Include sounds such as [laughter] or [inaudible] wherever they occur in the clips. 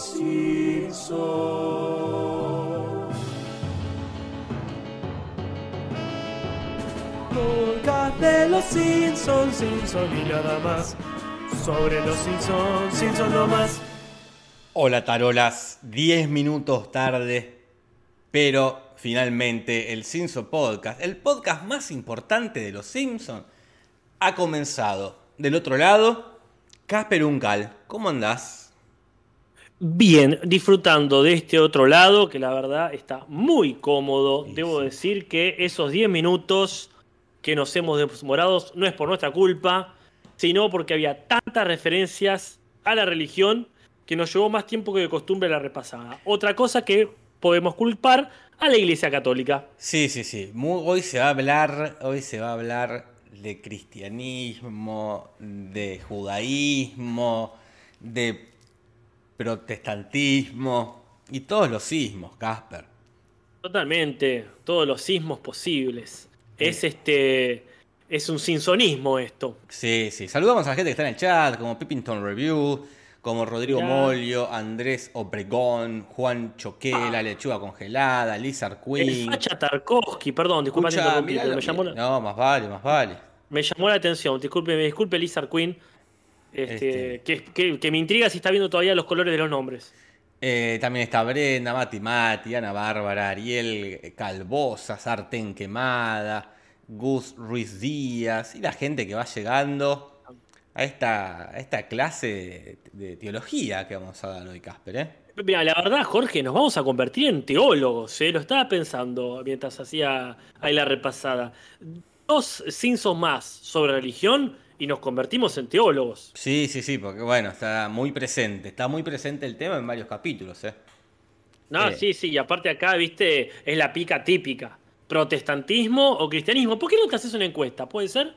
Simpsons. Podcast de los Simpsons, Simpsons y nada más. Sobre los Simpsons, Simpsons no. Hola tarolas, 10 minutos tarde, pero finalmente el Simpson Podcast, el podcast más importante de los Simpsons, ha comenzado. Del otro lado, Casper Uncal, ¿cómo andás? Bien, disfrutando de este otro lado, que la verdad está muy cómodo. Sí, Debo sí. decir que esos 10 minutos que nos hemos demorado no es por nuestra culpa, sino porque había tantas referencias a la religión que nos llevó más tiempo que de costumbre la repasada. Otra cosa que podemos culpar a la Iglesia Católica. Sí, sí, sí. Mu- hoy se va a hablar, hoy se va a hablar de cristianismo, de judaísmo, de protestantismo y todos los sismos, Casper. Totalmente, todos los sismos posibles. Es este. Es un sinsonismo esto. Sí, sí. Saludamos a la gente que está en el chat, como Pippington Review, como Rodrigo Ya. Molio, Andrés Obregón, Juan Choquela, Lechuga Congelada, Lizard Ah. El facha Tarkovsky, perdón, disculpa Escucha, mirá me llamó, la, No, más vale, más vale. me llamó la atención. Disculpe, me disculpe Lizard Queen. Este, Este. Que, que- que me intriga si está viendo todavía los colores de los nombres. Eh, también está Brenda, Mati Mati, Ana Bárbara, Ariel Calvosa, Sartén Quemada, Gus Ruiz Díaz y la gente que va llegando a esta, a esta clase de teología que vamos a dar hoy, Casper. ¿eh? Mira, la verdad, Jorge, nos vamos a convertir en teólogos. ¿eh? Lo estaba pensando mientras hacía ahí la repasada. Dos Simpsons más sobre religión y nos convertimos en teólogos. Sí, sí, sí, porque bueno, está muy presente, está muy presente el tema en varios capítulos. ¿eh? No, Eh. sí, sí, y aparte acá, viste, es la pica típica. ¿Protestantismo o cristianismo? ¿Por qué no te haces una encuesta? ¿Puede ser?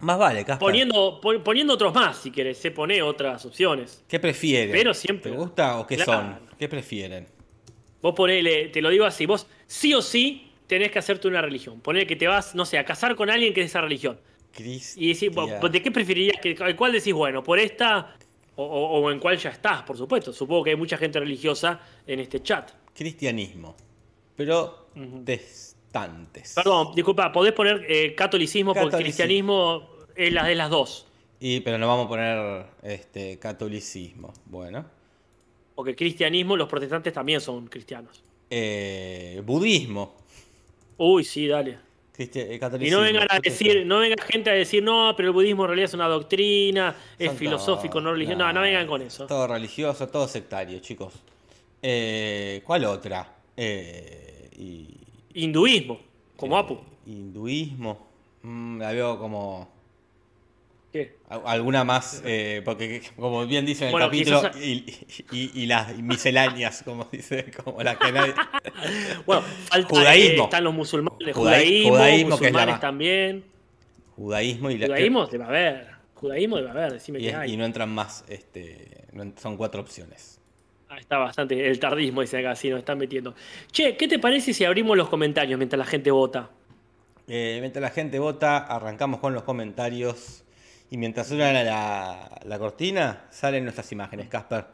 Más vale, Casper. Poniendo, po- poniendo otros más, si querés, se pone otras opciones. ¿Qué prefieren? Pero siempre- ¿Te gusta o qué Claro. son? ¿Qué prefieren? Vos ponele, te lo digo así, vos sí o sí tenés que hacerte una religión. Ponele que te vas, no sé, a casar con alguien que es de esa religión. Y Cristian. ¿de qué preferirías? Que, ¿Cuál decís, bueno, por esta o, o- o en cuál ya estás, por supuesto? Supongo que hay mucha gente religiosa en este chat. Cristianismo. Protestantes. Perdón, disculpa, podés poner eh, catolicismo porque Catolicismo. cristianismo es la de las dos. Y, pero no vamos a poner este catolicismo. Bueno. Porque cristianismo, los protestantes también son cristianos. Eh, budismo. Uy, sí, dale. Eh, Y no vengan a decir, no venga gente a decir, no, pero el budismo en realidad es una doctrina, es Son filosófico, no religioso. No, no vengan con eso. Todo religioso, todo sectario, chicos. Eh, ¿Cuál otra? Eh, y, Hinduismo, como eh, Apu. Hinduismo. Mm, la veo como. ¿Qué? Alguna más, eh, porque como bien dice en el Bueno, capítulo, quizás- y, y- y las misceláneas, como dice, como las que nadie. [laughs] Bueno, falta, Judaísmo. eh, están los musulmanes, Judaí- judaísmo, judaísmo, que es la musulmanes también. Judaísmo y la. Judaísmo debe haber. Judaísmo debe haber, decime y, es- hay. y no entran más, este, son cuatro opciones. Ah, está bastante. El tardismo dice acá, sí, nos están metiendo. Che, ¿qué te parece si abrimos los comentarios mientras la gente vota? Eh, mientras la gente vota, arrancamos con los comentarios. Y mientras suena la, la cortina, salen nuestras imágenes, Casper.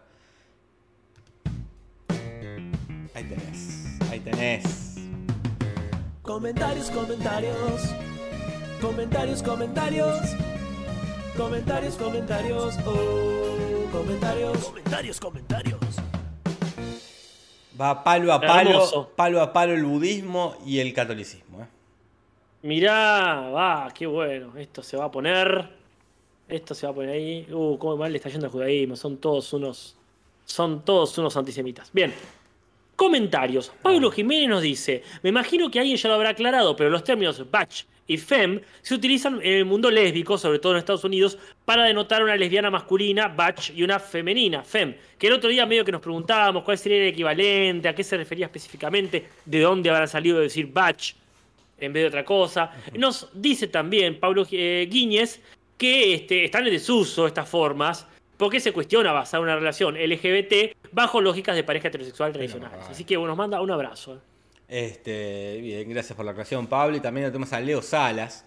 Ahí tenés, ahí tenés. Comentarios, comentarios. Comentarios, comentarios. Comentarios, comentarios. Oh, comentarios. Comentarios, comentarios. Va palo a palo, Hermoso. palo a palo el budismo y el catolicismo. ¿eh? Mirá, va, qué bueno. Esto se va a poner. Esto se va a poner ahí. Uh, cómo mal le está yendo al judaísmo. Son todos unos. Son todos unos antisemitas. Bien. Comentarios. Pablo Jiménez nos dice: Me imagino que alguien ya lo habrá aclarado, pero los términos batch y fem se utilizan en el mundo lésbico, sobre todo en Estados Unidos, para denotar una lesbiana masculina, batch, y una femenina, fem. Que el otro día medio que nos preguntábamos cuál sería el equivalente, a qué se refería específicamente, de dónde habrá salido decir batch en vez de otra cosa. Nos dice también Pablo eh, Guíñez que este, están en desuso estas formas porque se cuestiona basar una relación LGBT bajo lógicas de pareja heterosexual tradicionales. Así que bueno, nos manda un abrazo. Este, bien, gracias por la aclaración, Pablo. Y también tenemos a Leo Salas,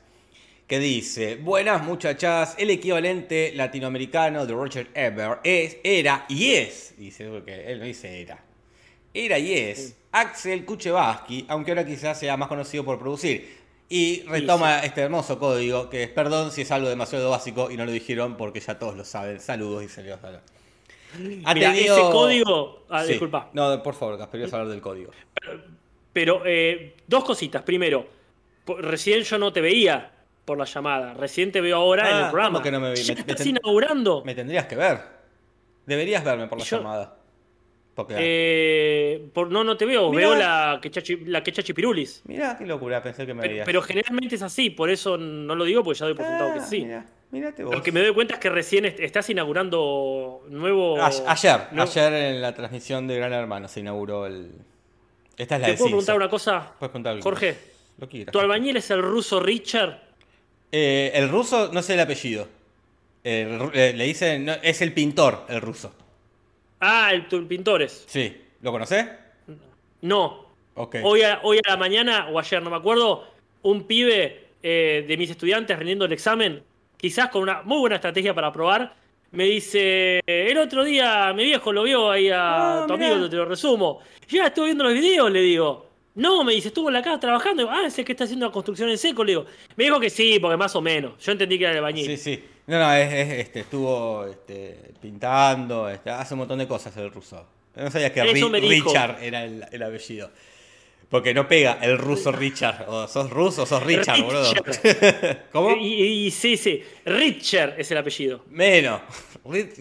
que dice, buenas muchachas, el equivalente latinoamericano de Roger Eber es, era y es, dice, porque él no dice era, era y es Axel Kuchevaski, aunque ahora quizás sea más conocido por producir. Y retoma este hermoso código, que es perdón si es algo demasiado básico y no lo dijeron porque ya todos lo saben. Saludos y se les va Ha tenido... ese código... Ah, disculpa. No, por favor, Casper, a hablar del código. Pero, eh, dos cositas. Primero, recién yo no te veía por la llamada. Recién te veo ahora en el ah, programa. que no me, estás inaugurando? Me tendrías que ver. Deberías verme por la llamada. Eh, por, no, no te veo, veo la quechachi, la. Mira qué locura, pensé que me pero, pero, generalmente es así, por eso no lo digo porque ya doy por sentado que ah, sí. Mira, vos. Lo que me doy cuenta es que recién estás inaugurando nuevo. ayer, ayer en la transmisión de Gran Hermano se inauguró el. Esta es la ¿Te puedo preguntar una cosa? Jorge, lo ¿tu albañil es el ruso Richard? Eh, el ruso, no sé el apellido. Eh, le dicen, es el pintor, el ruso. Ah, el, Pintores. Sí. ¿Lo conoces? No. Hoy, a, hoy a la mañana, o ayer, no me acuerdo, un pibe eh, de mis estudiantes rendiendo el examen, quizás con una muy buena estrategia para probar, me dice, el otro día mi viejo lo vio ahí a ah, tu amigo, te lo resumo. Ya estuve viendo los videos, le digo. No, me dice, estuvo en la casa trabajando. ah, ese que está haciendo la construcción en seco, le digo. Me dijo que sí, porque más o menos. Yo entendí que era el bañil. Sí, sí. No, no, es, este, estuvo este, pintando, este, hace un montón de cosas el ruso. No sabía que Richard era el, el, apellido. Porque no pega el ruso Richard. O sos ruso o sos Richard, boludo. [laughs] ¿Cómo? Y, sí, sí. Richard es el apellido. Menos.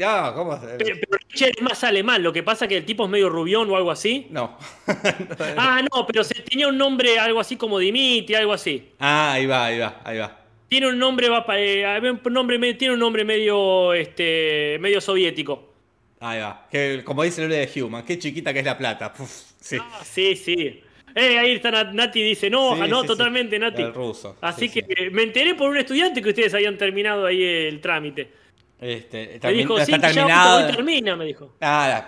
Ah, ¿cómo? Pero, Richard es más alemán. Lo que pasa es que el tipo es medio rubión o algo así. No. [laughs] ah, no, pero se tenía un nombre algo así como Dimitri, algo así. Ah, ahí va, ahí va, ahí va. Tiene un nombre, va, eh, un nombre, tiene un nombre medio, este, medio soviético. Ahí va. Que, como dice el de Human, qué chiquita que es la plata. sí. Ah, sí, sí. Eh, ahí está Nati dice, no, no, totalmente Nati. El ruso. Así que me enteré por un estudiante que ustedes habían terminado ahí el trámite. Este, me dijo, sí, está terminado. Ya termina, me dijo. Ah,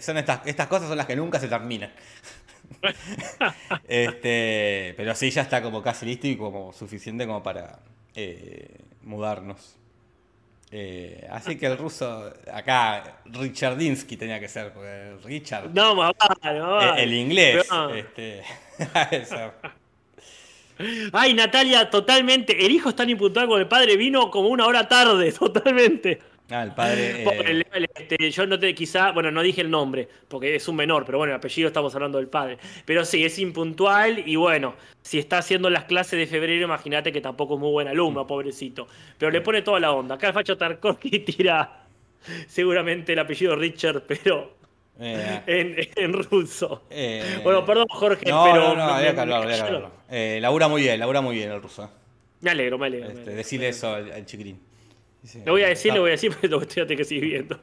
son estas, estas cosas son las que nunca se terminan. [laughs] este, pero sí, ya está como casi listo y como suficiente como para eh, mudarnos. Eh, así que el ruso, acá Richardinsky tenía que ser, porque Richard. No, más El, inglés. Este, [laughs] Ay, Natalia, totalmente. El hijo es tan impuntual con el padre, vino como una hora tarde, [laughs] totalmente. Ah, el padre. Eh, este, yo no te, quizá, bueno, no dije el nombre, porque es un menor, pero bueno, el apellido estamos hablando del padre. Pero sí, es impuntual y bueno, si está haciendo las clases de febrero, imagínate que tampoco es muy buen alumno, pobrecito. Pero le pone toda la onda. Acá el Facho Tarkovsky [laughs] tira seguramente el apellido Richard, pero eh. en, ruso. Eh. bueno, perdón, Jorge, no, pero. No, no, había que hablar, labura muy bien, labura muy bien el ruso. Me alegro, me alegro. Este, decirle eso al Le voy a decir, le voy a decir, [laughs] pero tengo que seguir viendo.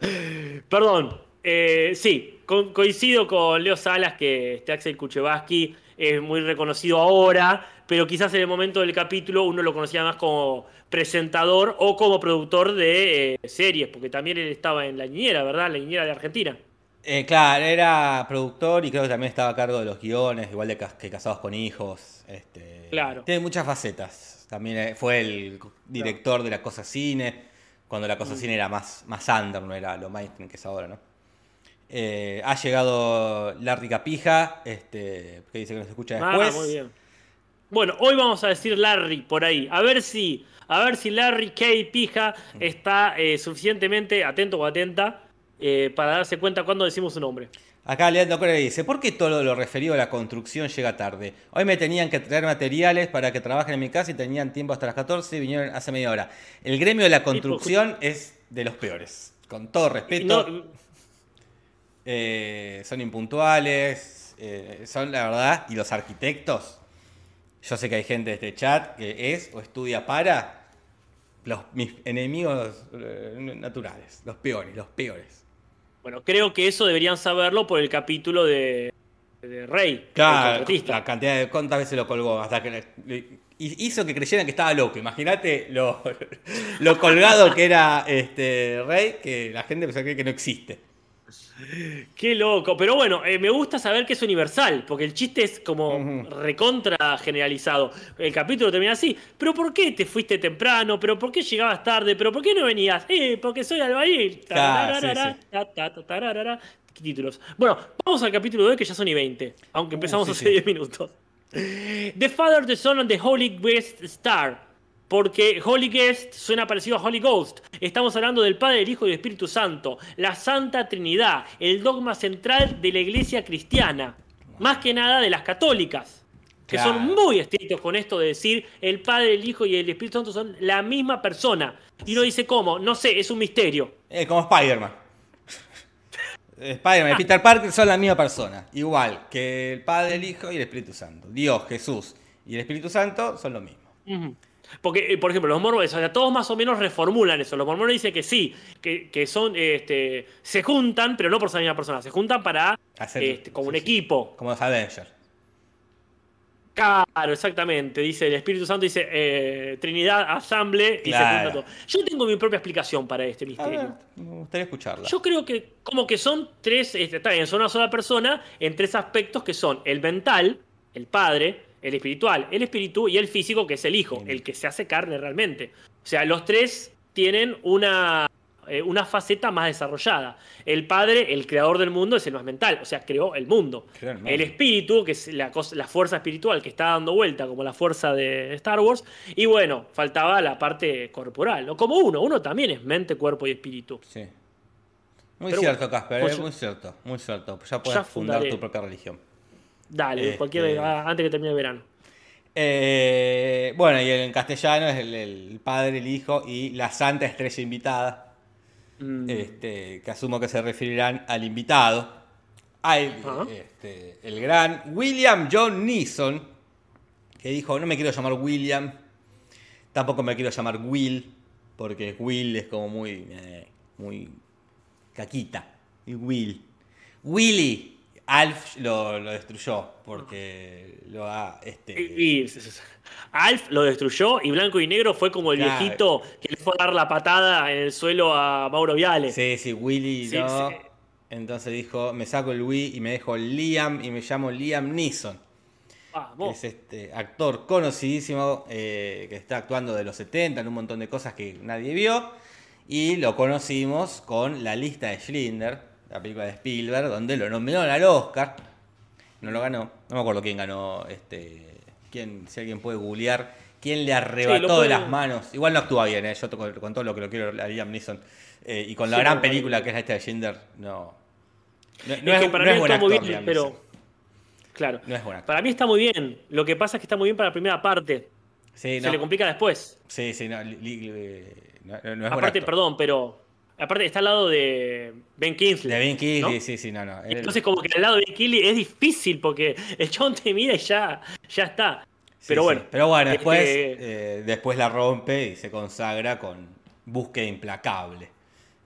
[laughs] Perdón. Eh, sí, coincido con Leo Salas que este Axel Kuchevaski es muy reconocido ahora, pero quizás en el momento del capítulo uno lo conocía más como presentador o como productor de eh, series, porque también él estaba en La Niñera, ¿verdad? La Niñera de Argentina. Eh, claro, era productor y creo que también estaba a cargo de los guiones, igual de que Casados con Hijos. Este, claro. Tiene muchas facetas. También eh, fue el director de La Cosa Cine, cuando La Cosa mm. Cine era más, más under, no era lo mainstream que es ahora, ¿no? Eh, ha llegado Larry Capija, este, que dice que nos escucha ah, después. muy bien. Bueno, hoy vamos a decir Larry por ahí. A ver si, a ver si Larry K. Pija mm. está eh, suficientemente atento o atenta para darse cuenta cuando decimos su nombre. Acá Leandro Correa dice, ¿por qué todo lo referido a la construcción llega tarde? Hoy me tenían que traer materiales para que trabajen en mi casa y tenían tiempo hasta las 14 y vinieron hace media hora. El gremio de la construcción es de los peores. Con todo respeto. Eh, son impuntuales. Eh, son la verdad. Y los arquitectos. Yo sé que hay gente de este chat que es o estudia para los, mis enemigos eh, naturales. Los peores, los peores. Bueno, creo que eso deberían saberlo por el capítulo de, Rey. Claro, la cantidad de cuántas veces lo colgó, hasta que hizo que creyeran que estaba loco. Imagínate lo, [laughs] lo colgado que era este Rey, que la gente pensó que no existe. Qué loco. Pero bueno, eh, me gusta saber que es universal, porque el chiste es como Ujú. recontra generalizado. El capítulo termina así. ¿Pero por qué te fuiste temprano? ¿Pero por qué llegabas tarde? ¿Pero por qué no venías? Eh, porque soy albañil. Claro, sí, Tararara, sí. ta, ta, ta, tararara. ¿Qué títulos? Bueno, vamos al capítulo de hoy que ya son y 20. Aunque empezamos Uh, sí, hace sí. 10 minutos. The Father, the Son and the Holy Guest Star. Porque Holy Guest suena parecido a Holy Ghost. Estamos hablando del Padre, el Hijo y el Espíritu Santo. La Santa Trinidad. El dogma central de la iglesia cristiana. Más que nada de las católicas. Que Claro. son muy estrictos con esto de decir el Padre, el Hijo y el Espíritu Santo son la misma persona. Y uno dice, ¿cómo? No sé, es un misterio. Eh, como Spider-Man. [laughs] Spider-Man y Peter Parker son la misma persona. Igual que el Padre, el Hijo y el Espíritu Santo. Dios, Jesús y el Espíritu Santo son lo mismo. Ujú. Porque, eh, por ejemplo, los mormones, o sea, todos más o menos reformulan eso. Los mormones dicen que sí, que, que son, este, se juntan, pero no por ser la misma persona, se juntan para, Hacer- este, como un sí, equipo. Como los Avengers. Claro, exactamente. Dice el Espíritu Santo, dice eh, Trinidad, Asamble, y se junta todo. Yo tengo mi propia explicación para este A misterio. ver, me gustaría escucharla. Yo creo que como que son tres, este, está bien, son una sola persona en tres aspectos que son el mental, el padre, el espiritual, el espíritu y el físico, que es el hijo, el que se hace carne realmente. O sea, los tres tienen una, eh, una faceta más desarrollada. El padre, el creador del mundo, es el más mental, o sea, creó el mundo. El espíritu, que es la, cosa- la fuerza espiritual que está dando vuelta, como la fuerza de Star Wars. Y bueno, faltaba la parte corporal, ¿no? Como uno, uno también es mente, cuerpo y espíritu. Sí. Muy Pero cierto, bueno, Casper, pues eh, muy cierto, muy cierto. Ya puedes Ya fundar tu propia religión. Dale, Este- cualquier, ah, antes que termine el verano. Eh, bueno, y en castellano es el, el Padre, el Hijo y la Santa Estrella Invitada. Mm, este, que asumo que se referirán al invitado, al, este, el gran William John Neeson, que dijo, no me quiero llamar William, tampoco me quiero llamar Will, porque Will es como muy, eh, muy caquita, y Will. Willy, Alf lo, lo destruyó, porque lo ha... Este, Y, y- Alf lo destruyó y Blanco y Negro fue como el Claro. viejito que le fue a dar la patada en el suelo a Mauro Viale. Sí, sí, Willy Sí, no. sí. Entonces dijo, me saco el Wii y me dejo Liam y me llamo Liam Neeson. que es este actor conocidísimo eh, que está actuando de los 70 en un montón de cosas que nadie vio. Y lo conocimos con La lista de Schindler, la película de Spielberg, donde lo nominaron al Oscar. No lo ganó. No me acuerdo quién ganó. Este, quién, si alguien puede googlear. ¿Quién le arrebató de las manos? Igual no actúa bien, ¿eh? yo con, con todo lo que lo quiero a Liam Neeson. eh, y con la Sí, gran película que es lista de Schindler, no. No, no es que para no mí es buen está muy actor, bien, Liam pero. Claro. No es buen actor. Para mí está muy bien. Lo que pasa es que está muy bien para la primera parte. Sí, Se le complica después. Sí, sí, no, li- li- eh, no, es buen Aparte, actor. perdón, pero. Aparte está al lado de Ben Kingsley. De Ben Kingsley, ¿no? sí, sí, no, no. Entonces, como que al lado de Ben Kingsley es difícil porque el chabón te mira y ya, ya está. Pero sí. bueno. Pero bueno, después, este, eh, después la rompe y se consagra con Búsqueda Implacable.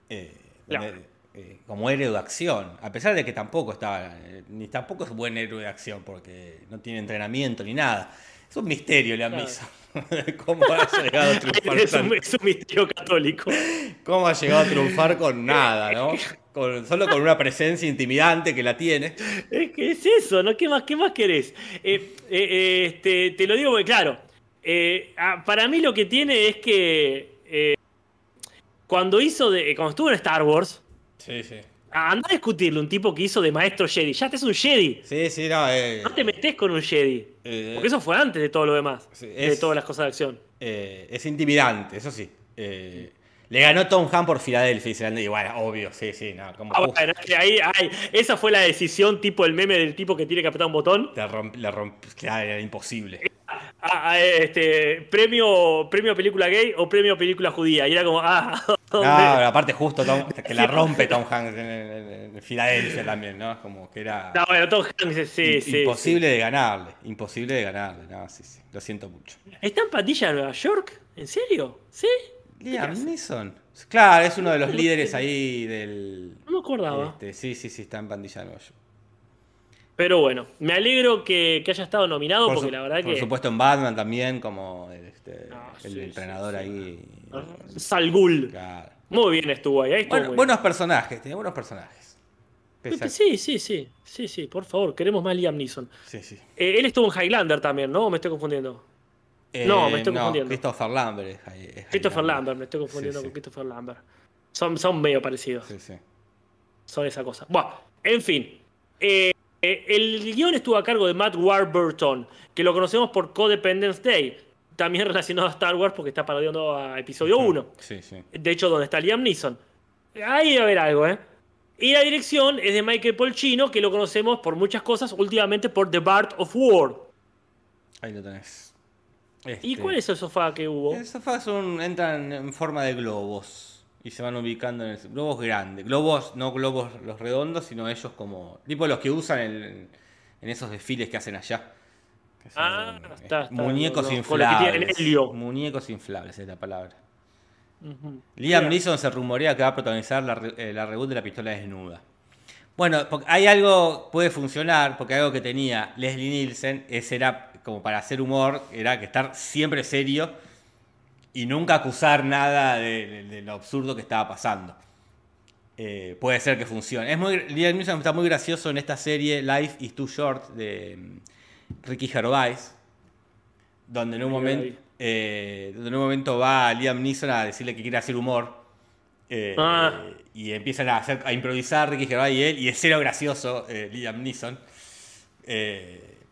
Eh, Claro. eh, como héroe de acción. A pesar de que tampoco estaba. eh, ni tampoco es buen héroe de acción porque no tiene entrenamiento ni nada. Es un misterio han Claro. [laughs] ¿Cómo ha llegado a triunfar es, un, es un misterio católico. ¿Cómo ha llegado a triunfar con nada, no? Con- solo con una presencia intimidante que la tiene. Es que es eso, ¿no? ¿Qué más, qué más querés? Eh, eh, eh, este, te lo digo porque, claro, ah, para mí lo que tiene es que cuando hizo de, cuando estuvo en Star Wars, Sí, sí. Anda a discutirle un tipo que hizo de maestro Jedi. Ya te es un Jedi. Sí, sí, no. eh, No te metés con un Jedi. eh, Porque eso fue antes de todo lo demás. Sí, De todas las cosas de acción. eh, es intimidante, eso sí. Eh, le ganó Tom Han por Filadelfia y se la- y bueno, obvio, sí, sí, no. Como Ah, bueno, ahí, ahí, esa fue la decisión, tipo el meme del tipo que tiene que apretar un botón. te romp- le romp- claro, era imposible. Ah, ah, este, premio, premio película gay o premio película judía. Y era como, ah, [laughs] No, ¿dónde? aparte justo Tom- [laughs] que la rompe Tom Hanks en, en- en Filadelfia también, ¿no? Como que era No, bueno, Tom Hanks, sí, sí. imposible de ganarle, imposible de ganarle, no, sí, sí, lo siento mucho. ¿Está en pandilla de Nueva York? ¿En serio? ¿Sí? Liam? Neeson. Claro, es uno de los líderes ahí del... No me acordaba. este, sí, sí, sí, está en Pandilla de Nueva York. Pero bueno, me alegro que, que haya estado nominado Por, porque su- la verdad por que. supuesto en Batman también, como este, Ah, el sí, entrenador sí, ahí. Ghul. Claro. Muy bien estuvo ahí. ahí estuvo Bueno, muy buenos personajes, tiene buenos personajes. Pese Sí, sí, sí, sí, sí, por favor, queremos más Liam Neeson. Sí, sí. Eh, él estuvo en Highlander también, ¿no? ¿O me estoy confundiendo? Eh, No, me estoy confundiendo. Christopher Lambert es, Christopher. Lambert, me estoy confundiendo Sí, sí. con Christopher Lambert. Son, son medio parecidos, Sí, sí. son esa cosa. Bueno, en fin. Eh, el guion estuvo a cargo de Matt Warburton, que lo conocemos por Codependence Day, también [laughs] relacionado a Star Wars porque está parodiando a episodio 1. Sí, sí. De hecho, donde está Liam Neeson. Ahí debe haber algo, ¿eh? Y la dirección es de Michael Polchino, que lo conocemos por muchas cosas, últimamente por The Bart of War. Ahí lo tenés. ¿Y Este, cuál es el sofá que hubo? El sofá son, entran en forma de globos y se van ubicando en el, globos grandes. Globos, no globos los redondos, sino ellos como. tipo los que usan en esos desfiles que hacen allá. Que son, Ah, está, está, muñecos inflables. helio. Muñecos inflables es la palabra. Liam Bien. Neeson se rumorea que va a protagonizar la, eh, la reboot de la pistola desnuda. Bueno, hay algo, puede funcionar, porque algo que tenía Leslie Nielsen, ese era como para hacer humor, era que estar siempre serio y nunca acusar nada de, de- de lo absurdo que estaba pasando. Eh, puede ser que funcione. Es muy, Liam Neeson está muy gracioso en esta serie Life is Too Short de Ricky Gervais, donde en un Ahí, momento, ahí. eh, donde en un momento va Liam Neeson a decirle que quiere hacer humor. eh, Ah. y empiezan a, hacer, a improvisar Ricky Gervais y él, y es cero gracioso eh, Liam Neeson.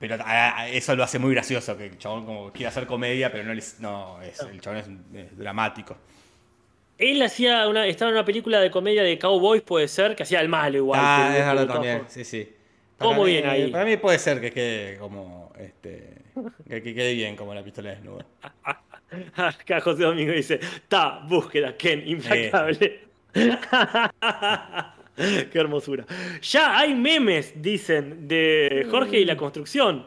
Pero a- a- eso lo hace muy gracioso, que el chabón como quiere hacer comedia, pero no, les- no es, el chabón es, es dramático. Él hacía una, estaba en una película de comedia de cowboys, puede ser, que hacía el malo igual. ah, es verdad también, sí, sí. ¿Cómo mí- viene ahí? Para mí puede ser que quede como, este, que, que quede bien como la pistola desnuda. Acá José Domingo dice, ta, búsqueda, Ken, implacable. [laughs] Qué hermosura. Ya hay memes, dicen, de Jorge y la construcción.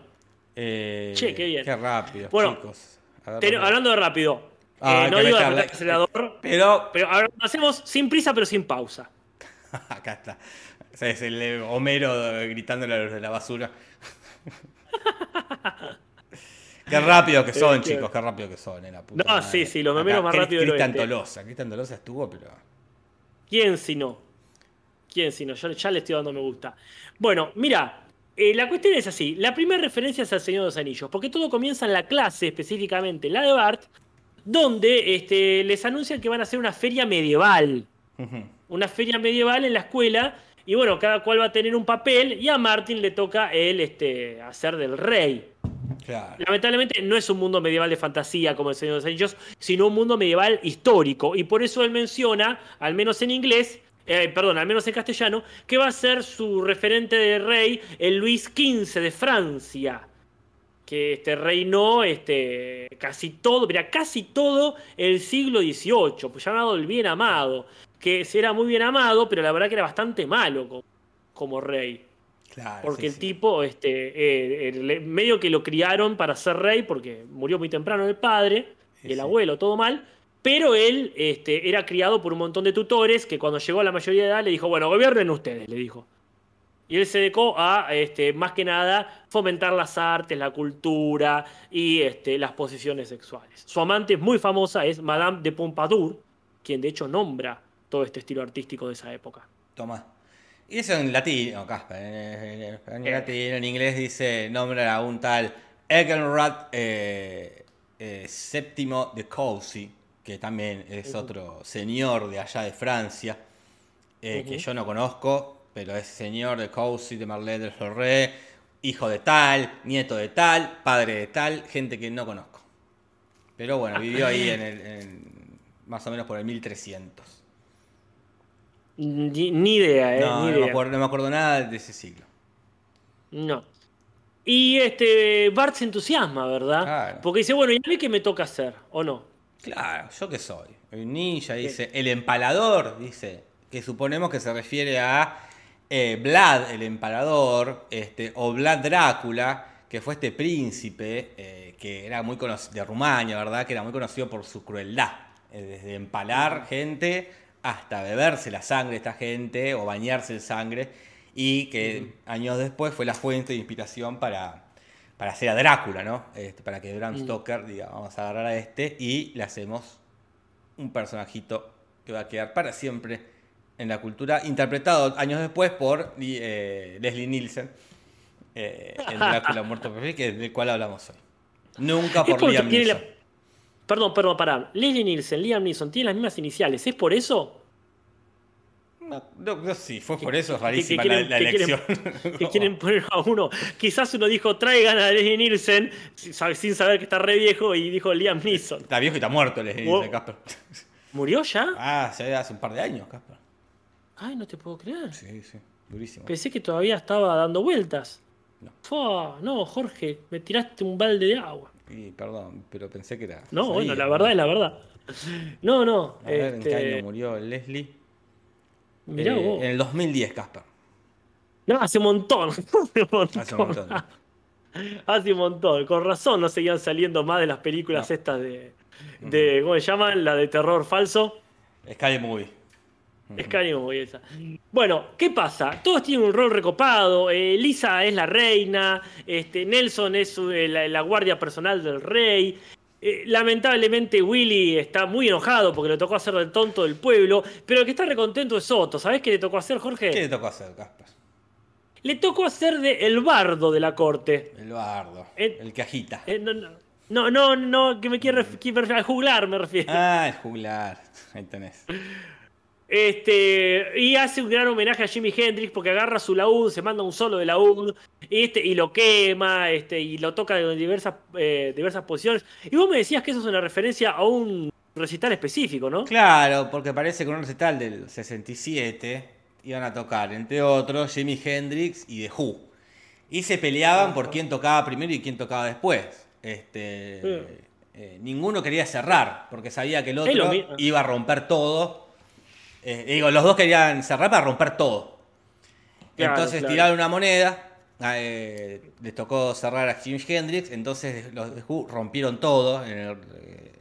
Eh, Che, qué bien. Qué rápido, Bueno, chicos. Ten- ¿dónde- hablando de rápido. Ah, eh, no digo de apretar el acelerador, Pero, pero ahora lo hacemos sin prisa pero sin pausa. [laughs] acá está. O sea, es el eh, Homero gritándole a los de la basura. [laughs] qué rápido que son, Eh, chicos, qué rápido que son, eh, la puta No, madre. sí, sí, los memeros más del Cristian. Tolosa, Cristian Tolosa estuvo, pero. ¿Quién si no? ¿Quién si no? Yo ya le estoy dando me gusta. Bueno, mira, eh, la cuestión es así. La primera referencia es al Señor de los Anillos, porque todo comienza en la clase, específicamente la de Bart, donde este, les anuncian que van a hacer una feria medieval. Una feria medieval en la escuela. Y bueno, cada cual va a tener un papel y a Martin le toca él este, hacer del rey. Claro. Lamentablemente no es un mundo medieval de fantasía como el Señor de los Anillos, sino un mundo medieval histórico. Y por eso él menciona, al menos en inglés, eh, perdón, al menos en castellano, que va a ser su referente de rey, el Luis XV de Francia. Que este, reinó este, casi todo, mira, casi todo el siglo XVIII, pues llamado el bien amado. Que era muy bien amado, pero la verdad que era bastante malo como, como rey. Claro, Porque sí, el sí. tipo, este, eh, el- medio que lo criaron para ser rey, porque murió muy temprano el padre y el sí. abuelo, todo mal. Pero él este, era criado por un montón de tutores que cuando llegó a la mayoría de edad le dijo, bueno, gobiernen ustedes, le dijo. Y él se dedicó a, este, más que nada, fomentar las artes, la cultura y este, las posiciones sexuales. Su amante muy famosa es Madame de Pompadour, quien de hecho nombra todo este estilo artístico de esa época. Toma. Y eso en latino, Casper. En, en- en Eh. latino, en inglés dice, nombra a un tal Egelrad eh, eh, de Cousy, que también es otro señor de allá de Francia, eh, que yo no conozco, pero es señor de Cousy, de Marlene de Floré, hijo de tal, nieto de tal, padre de tal, gente que no conozco. Pero bueno, vivió ahí en el, en- más o menos por el 1300. Ni, idea, ¿eh? No, ni no me, acuerdo, no me acuerdo nada de ese siglo. No. Y este Bart se entusiasma, ¿verdad? Claro. Porque dice, bueno, ¿y a mí qué me toca hacer? ¿O no? Claro, ¿yo qué soy? Un ninja, dice. El empalador, dice. Que suponemos que se refiere a eh, Vlad, el empalador, este, o Vlad Drácula, que fue este príncipe eh, que era muy conocido, de Rumania, ¿verdad? Que era muy conocido por su crueldad. eh, desde empalar gente hasta beberse la sangre de esta gente o bañarse en sangre. Y que años después fue la fuente de inspiración para, para hacer a Drácula, ¿no? Este, para que Bram Mm. Stoker diga, vamos a agarrar a este y le hacemos un personajito que va a quedar para siempre en la cultura, interpretado años después por eh, Leslie Nielsen, eh, en [laughs] Drácula Muerto Perfil, que del cual hablamos hoy. Nunca por Liam la- Neeson. Perdón, perdón, pará. Leslie Nielsen, Liam Neeson, tienen las mismas iniciales. ¿Es por eso? No, no, no, sí, fue por eso, es que rarísima quieren- la, la que quieren- elección. [laughs] Que quieren poner a uno. Quizás uno dijo, traigan a Leslie Nielsen, sin sab- sin saber que está re viejo, y dijo Liam Neeson. Está viejo y está muerto, Leslie. Nielsen, Casper. ¿Murió ya? Ah, se hace un par de años, Casper. Ay, no te puedo creer. Sí, sí, durísimo. Pensé que todavía estaba dando vueltas. No. Fua, no, Jorge, me tiraste un balde de agua. Y perdón, pero pensé que era. No, sabía. bueno, la verdad es la verdad. No, no. A ver, ¿en qué este, año murió Leslie? mirá Eh, vos. En el 2010, Casper. No, hace un montón. [laughs] Hace un montón. Hace un montón. Hace un montón. Con razón no seguían saliendo más de las películas No. estas de, de. ¿Cómo se llaman? La de terror falso. Sky Movie. Scary Movie esa. Bueno, ¿qué pasa? Todos tienen un rol recopado. eh, Lisa es la reina. Este, Nelson es eh, la, la guardia personal del rey. eh, lamentablemente Willy está muy enojado porque le tocó hacer del tonto del pueblo. Pero el que está recontento es Otto. ¿Sabés qué le tocó hacer, Jorge? ¿Qué le tocó hacer, Casper? Le tocó hacer de el bardo de la corte. El bardo. El. Eh, no, no, no, no, no, que me quiere que me refiero- al juglar me refiero. Ah, el juglar. Ahí tenés. [laughs] Este, y hace un gran homenaje a Jimi Hendrix porque agarra su laúd, se manda un solo de laúd este, y lo quema este, y lo toca en diversas, eh, diversas posiciones. Y vos me decías que eso es una referencia a un recital específico, ¿no? Claro, porque parece que en un recital del 67 iban a tocar, entre otros, Jimi Hendrix y The Who. Y se peleaban por quién tocaba primero y quién tocaba después. Este, Sí. eh, ninguno quería cerrar, porque sabía que el otro iba a romper todo. Eh, digo, los dos querían cerrar para romper todo. Claro, entonces claro. tiraron una moneda. eh, les tocó cerrar a Jimi Hendrix. Entonces los Who rompieron todo en el, eh,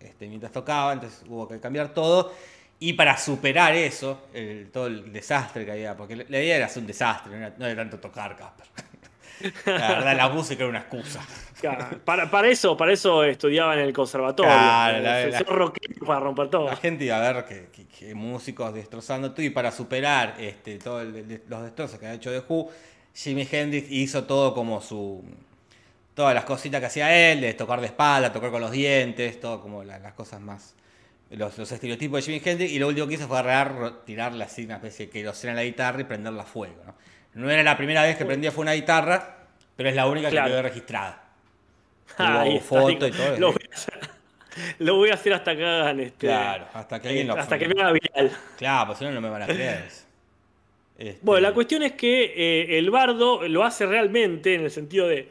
este, mientras tocaba. Entonces hubo que cambiar todo. Y para superar eso, el- todo el desastre que había, porque la la idea era hacer un desastre, no era, no era tanto tocar, Casper. La verdad, la música era una excusa. Claro, Para, para eso, para eso estudiaba en el conservatorio. Claro, la- Eh, la- rockero para romper todo. La gente iba a ver que, que- que músicos destrozando todo y para superar este, todos los destrozos que ha hecho The Who, Jimi Hendrix hizo todo como su... Todas las cositas que hacía él, de tocar de espalda, tocar con los dientes, todo como la- las cosas más... Los, los estereotipos de Jimi Hendrix y lo último que hizo fue agarrar, tirarle así una especie de querosena a la guitarra y prenderla a fuego. ¿no? No era la primera vez que prendía fuego una guitarra, pero es la única Claro. que quedó registrada. [laughs] Ahí Hubo está, foto y todo. Lo voy, a hacer, [laughs] lo voy a hacer hasta que hagan este. Claro, hasta que alguien lo hasta que me haga viral. Claro, pues si no, no me van a creer. [laughs] Este, Bueno, la cuestión es que eh, el bardo lo hace realmente en el sentido de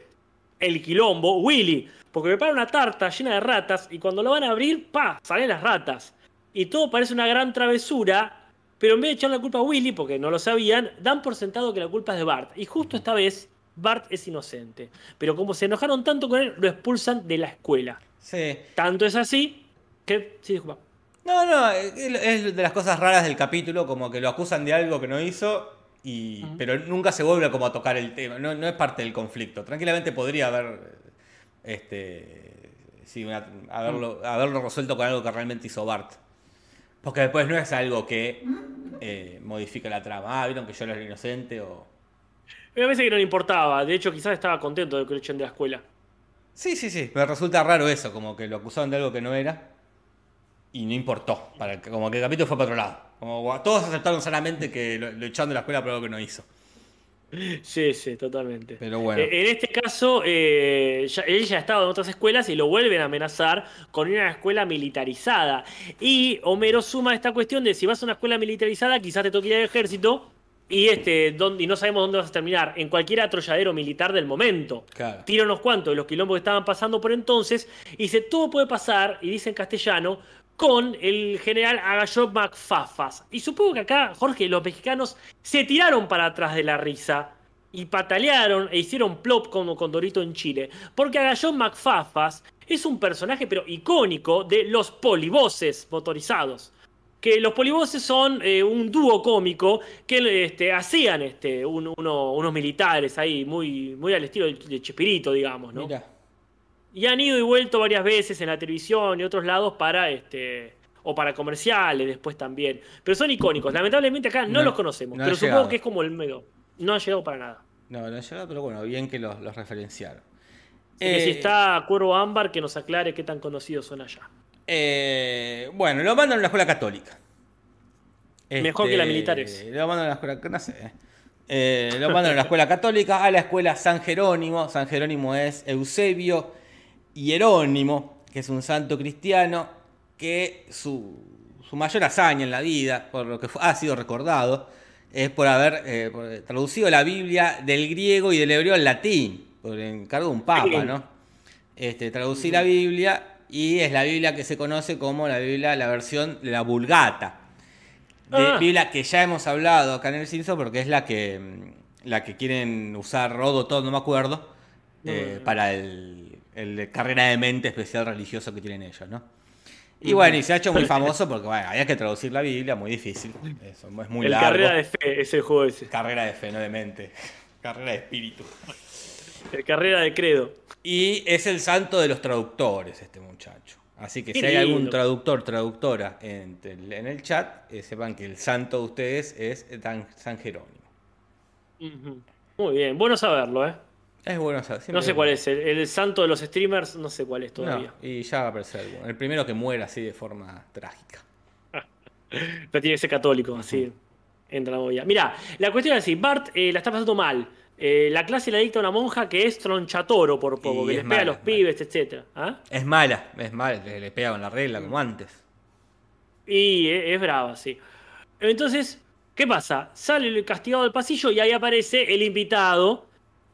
el quilombo, Willy, porque prepara una tarta llena de ratas y cuando lo van a abrir, ¡pa! salen las ratas. Y todo parece una gran travesura, pero en vez de echar la culpa a Willy, porque no lo sabían, dan por sentado que la culpa es de Bart. Y justo esta vez, Bart es inocente. Pero como se enojaron tanto con él, lo expulsan de la escuela. Sí. Tanto es así que... Sí, disculpa. No, no, es de las cosas raras del capítulo, como que lo acusan de algo que no hizo, y, pero nunca se vuelve como a tocar el tema. No, no es parte del conflicto. Tranquilamente podría haber este, sí, una- haberlo, haberlo resuelto con algo que realmente hizo Bart. Porque después no es algo que eh, modifica la trama. Ah, vieron que yo era el inocente o. Me parece que no le importaba. De hecho, quizás estaba contento de que lo echen de la escuela. Sí, sí, sí. Me resulta raro eso, como que lo acusaban de algo que no era. Y no importó. Para el- como que el capítulo fue para otro lado. Como todos aceptaron solamente que lo, lo echaron de la escuela por algo que no hizo. [laughs] Sí, sí, totalmente. Pero bueno. Eh, en este caso, eh, ya- él ya estaba en otras escuelas y lo vuelven a amenazar con una escuela militarizada. Y Homero suma esta cuestión de si vas a una escuela militarizada, quizás te toque ir al ejército y, este, y no sabemos dónde vas a terminar. En cualquier atrolladero militar del momento. Claro. Tira unos cuantos de los quilombos que estaban pasando por entonces y dice, todo puede pasar, y dice en castellano, con el general Agalló McFafas. Y supongo que acá, Jorge, los mexicanos se tiraron para atrás de la risa y patalearon e hicieron plop como con Dorito en Chile. Porque Agalló McFafas es un personaje, pero icónico, de los polivoces motorizados. Que los polivoces son eh, un dúo cómico que este, hacían este, un- uno- unos militares ahí, muy, muy al estilo de, de Chespirito, digamos, ¿no? Mira. Y han ido y vuelto varias veces en la televisión y otros lados para este, o para comerciales después también. Pero son icónicos. Lamentablemente acá no, No- los conocemos, no ha pero llegado. supongo que es como el medio. No ha llegado para nada. No, no llega, pero bueno, bien que los, los referenciaron. Que si Eh, está Cuervo Ámbar, que nos aclare qué tan conocidos son allá. eh, bueno, lo mandan a una escuela católica. Mejor que la militares. Lo mandan a la escuela, no sé. eh. Eh, lo mandan a la escuela católica, a la escuela San Jerónimo. San Jerónimo es Eusebio Hierónimo, que es un santo cristiano que su, su mayor hazaña en la vida, por lo que ha sido recordado, es por haber eh, por- traducido la Biblia del griego y del hebreo al latín, por encargo de un papa. ¿no? Este, traducí la Biblia y es la Biblia que se conoce como la Biblia, la versión de la Vulgata. De Ah. Biblia que ya hemos hablado acá en el Simpson porque es la que, la que quieren usar Rodo, todo, no me acuerdo, eh, para el, el carrera de mente especial religioso que tienen ellos, ¿no? Y bueno, y se ha hecho muy [laughs] famoso porque bueno, había que traducir la Biblia, muy difícil. Eso, es muy el largo. carrera de fe es el juego ese. Carrera de fe, no de mente. [laughs] Carrera de espíritu. El carrera de credo. Y es el santo de los traductores, este muchacho. Así que Qué si hay algún traductor, traductora en, el- en el chat, eh, sepan que el santo de ustedes es San, San Jerónimo. Muy bien, bueno saberlo, ¿eh? Es bueno No sé cuál es. El, el santo de los streamers, no sé cuál es todavía. No, y ya va a aparecer. El primero que muera así de forma trágica. [laughs] Pero tiene que ser católico, así. Entra la movida. Mira, la cuestión es así: Bart eh, la está pasando mal. Eh, la clase la dicta una monja que es tronchatoro por poco, Y que es les pega a mala, los es pibes, etc. ¿Ah? Es mala, es mala, le, le pega con la regla como antes. Y es, es brava, sí. Entonces, ¿qué pasa? Sale el castigado del pasillo y ahí aparece el invitado,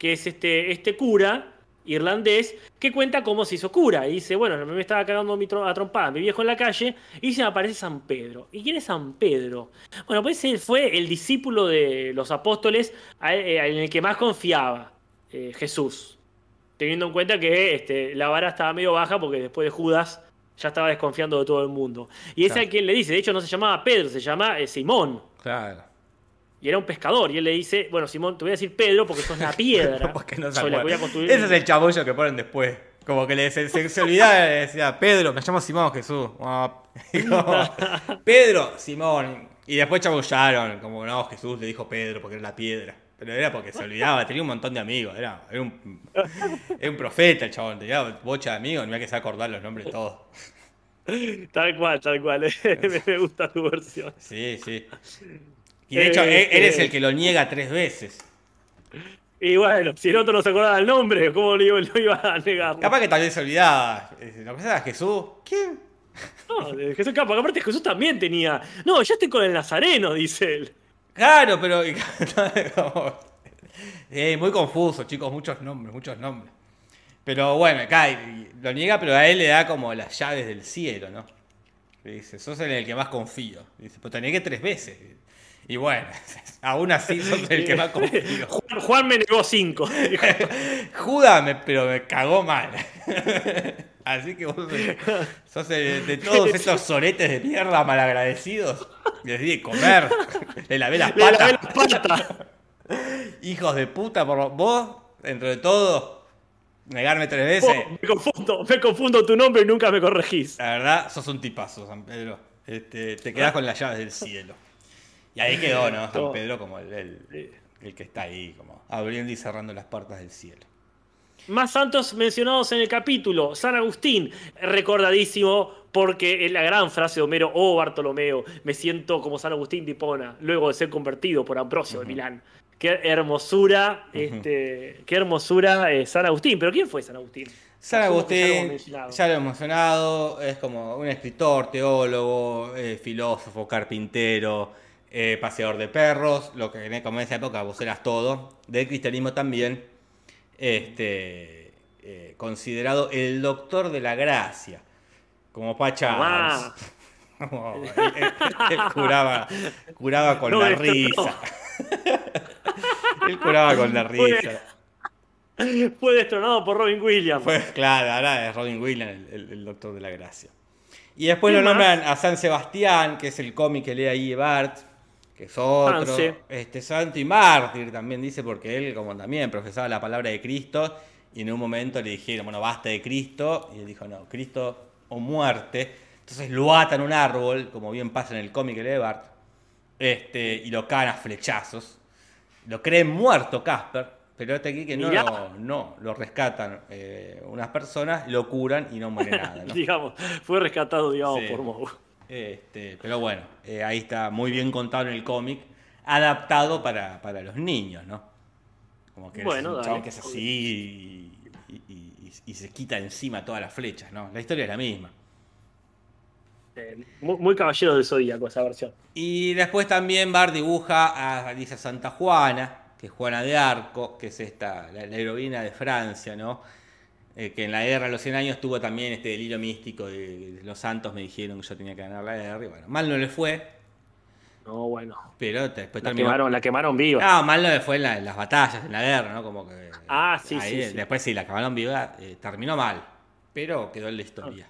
que es este, este cura irlandés, que cuenta cómo se hizo cura. Y dice, bueno, me estaba cagando mi tro- a trompada mi viejo en la calle, y se me aparece San Pedro. ¿Y quién es San Pedro? Bueno, pues él fue el discípulo de los apóstoles eh, en el que más confiaba, eh, Jesús. Teniendo en cuenta que este, la vara estaba medio baja porque después de Judas ya estaba desconfiando de todo el mundo. Y es a quien le dice, de hecho no se llamaba Pedro, se llama eh, Simón. Claro. Y era un pescador. Y él le dice, bueno, Simón, te voy a decir Pedro porque sos la [laughs] piedra. Porque no se sobre la que voy a acuerda. construir Ese es el chabollo que ponen después. Como que le, se, se, se olvidaba, le decía, Pedro, me llamo Simón Jesús. Como, [laughs] [laughs] Pedro, Simón. Y después chabullaron, como no, Jesús le dijo Pedro porque era la piedra. Pero era porque se olvidaba, tenía un montón de amigos. Era, era un, era un profeta el chabón, tenía bocha de amigos, no había que se acordar los nombres todos. Tal cual, tal cual. me gusta tu versión. Sí, sí. Y de hecho, Eh, él, él es eh. el que lo niega tres veces. Y bueno, si el otro no se acordaba el nombre, ¿cómo lo iba, a negar? Capaz que tal vez se olvidaba. Eh, ¿Lo era Jesús? ¿Quién? No, Jesús Capa, aparte Jesús también tenía. No, ya estoy con el Nazareno, dice él. Claro, pero. [laughs] Eh, muy confuso, chicos, muchos nombres, muchos nombres. Pero bueno, acá lo niega, pero a él le da como las llaves del cielo, ¿no? Le dice, sos en el que más confío. Dice, pues te negué tres veces. Y bueno, [laughs] aún así sos el que más confío. [laughs] Juan, Juan me negó cinco. [laughs] Judas, me- pero me cagó mal. Así que vos sos, el- de todos estos soretes de mierda malagradecidos. Les di de comer. Le lavé las Le lavé patas. las patas. Hijos de puta, por vos, dentro de todo, negarme tres veces. Oh, me confundo, me confundo tu nombre y nunca me corregís. La verdad, sos un tipazo, San Pedro. Este, te quedás con las llaves del cielo. Y ahí quedó, ¿no? San. Pedro como el, el- el que está ahí, como abriendo y cerrando las puertas del cielo. Más santos mencionados en el capítulo. San Agustín, recordadísimo porque es la gran frase de Homero, oh Bartolomeo, me siento como San Agustín de Hipona, luego de ser convertido por Ambrosio de Milán. Qué hermosura, este, qué hermosura eh, San Agustín. ¿Pero quién fue San Agustín? San ya Agustín, ya lo hemos mencionado, es como un escritor, teólogo, eh, filósofo, carpintero, eh, paseador de perros, lo que en como en esa época vos eras todo, del cristianismo también, este, eh, considerado el doctor de la gracia, como él, [laughs] él- él curaba, curaba con No, la risa. él curaba con la Fue- risa. Fue destronado por Robin Williams. Pues claro, ahora es Robin Williams el, el- el doctor de la gracia. Y después lo nombran a San Sebastián, que es el cómic que lee ahí Bart, que es otro. Sanse. Este santo y mártir también dice, porque él, como también profesaba la palabra de Cristo, y en un momento le dijeron, bueno, basta de Cristo, y él dijo, no, Cristo o muerte. Entonces lo atan a un árbol, como bien pasa en el cómic de Bart, este, y lo cagan a flechazos. Lo creen muerto Casper, pero este aquí que no, lo, no lo rescatan eh, unas personas, lo curan y no muere [laughs] nada. ¿no? digamos, fue rescatado, digamos, Sí. por Moe. Este, pero bueno, eh, ahí está muy bien contado en el cómic, adaptado para, para los niños, ¿no? Como que Bueno, es un dale. chabón que es así y, y- y- y se quita encima todas las flechas, ¿no? La historia es la misma. Eh, muy, muy caballero del Zodíaco esa versión. Y después también Bar dibuja a Alicia Santa Juana, que es Juana de Arco, que es esta, la, la heroína de Francia, ¿no? Eh, que en la guerra de los 100 años tuvo también este delirio místico de, de los santos me dijeron que yo tenía que ganar la guerra. Y bueno, mal no le fue, No, bueno. pero después La terminó. quemaron, la quemaron viva. No, mal no le fue en, la- en las batallas, en la guerra, ¿no? Como que. Ah, sí, ahí, sí. Después sí, la acabaron viva, eh, terminó mal, pero quedó en la historia.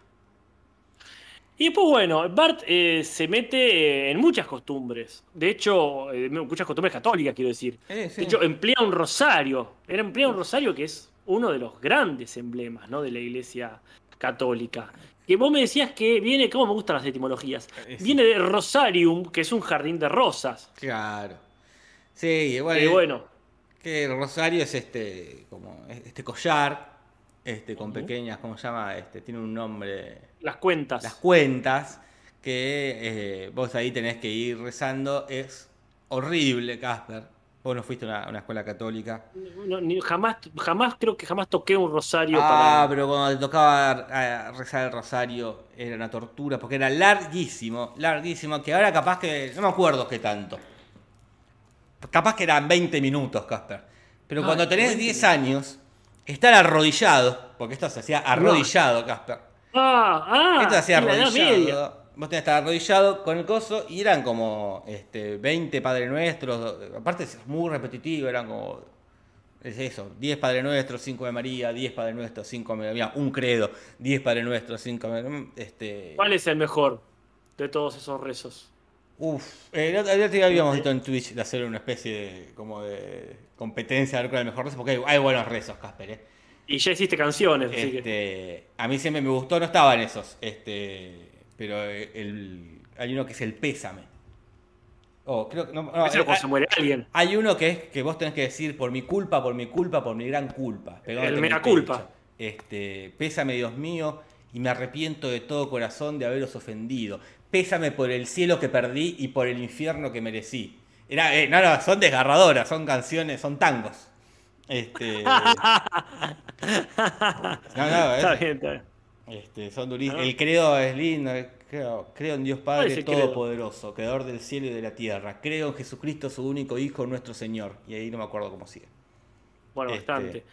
Y después, bueno, Bart eh, se mete en muchas costumbres. De hecho, muchas costumbres católicas, quiero decir. Sí. De hecho, emplea un rosario. Era emplea un rosario que es uno de los grandes emblemas ¿no? de la iglesia católica. Que vos me decías que viene, ¿cómo me gustan las etimologías? Eh. Viene de Rosarium, que es un jardín de rosas. Claro. Sí, bueno, Que bueno, que el rosario es este, como este collar, este, con pequeñas, ¿cómo se llama? Este, tiene un nombre. las cuentas. Las cuentas que eh, vos ahí tenés que ir rezando. Es horrible, Casper. Vos no fuiste a una, una escuela católica. No, ni- jamás, jamás creo que jamás toqué un rosario Ah, para. pero cuando te tocaba eh, rezar el rosario era una tortura porque era larguísimo, larguísimo, que ahora capaz que, no me acuerdo qué tanto. Capaz que eran 20 minutos, Casper. Pero Ah, cuando tenés 20 10 años, estar arrodillado, porque esto se hacía arrodillado, Casper. Ah, ah, esto se hacía arrodillado. Vos tenías que estar arrodillado con el coso y eran como este, 20 Padre Nuestros. Aparte es muy repetitivo, eran como es eso, 10 Padre Nuestros, 5 de María, 10 Padre Nuestros, 5 de María, un credo, 10 Padre Nuestros, 5 de este ¿Cuál es el mejor de todos esos rezos? Uf, eh, el otro día habíamos visto en Twitch de hacer una especie de como de competencia a ver cuál es el mejor rezo, porque hay, hay buenos rezos, Casper, ¿eh? Y ya hiciste canciones, así que. Este, a mí siempre me gustó, no estaban esos, este, pero el, hay uno que es el pésame. Oh, creo que no, no, hay, se muere alguien. hay uno que es que vos tenés que decir por mi culpa, por mi culpa, por mi gran culpa. El pecho. culpa. Este, pésame Dios mío y me arrepiento de todo corazón de haberos ofendido. Pésame por el cielo que perdí y por el infierno que merecí. Era, eh, no, no, son desgarradoras, son canciones, son tangos. Este, [laughs] no, no, Está es- bien, está bien. Este, son durísimos. Ah. El credo es lindo. Creo, creo en Dios ¿Cuál es Padre? Todopoderoso, Creador del cielo y de la tierra. Creo en Jesucristo, su único Hijo, nuestro Señor. Y ahí no me acuerdo cómo sigue. Bueno, Este- bastante.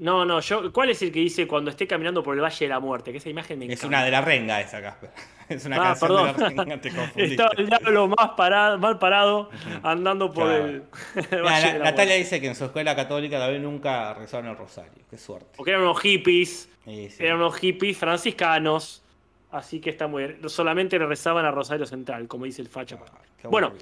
No, no, yo. ¿Cuál es el que dice cuando esté caminando por el Valle de la Muerte? Que esa imagen me Es una de la renga esa, Casper. [laughs] Es una Ah, canción perdón. de la renga, te [laughs] confundiste. Estaba el diablo más parado, mal parado andando por Claro. [laughs] el, Valle de la Natalia Muerte. dice que en su escuela católica también nunca rezaron el rosario. Qué suerte. Porque eran unos hippies. Sí, sí. Eran unos hippies franciscanos. Así que está muy bien. Solamente le rezaban a Rosario Central, como dice el facha. Ah, Bueno.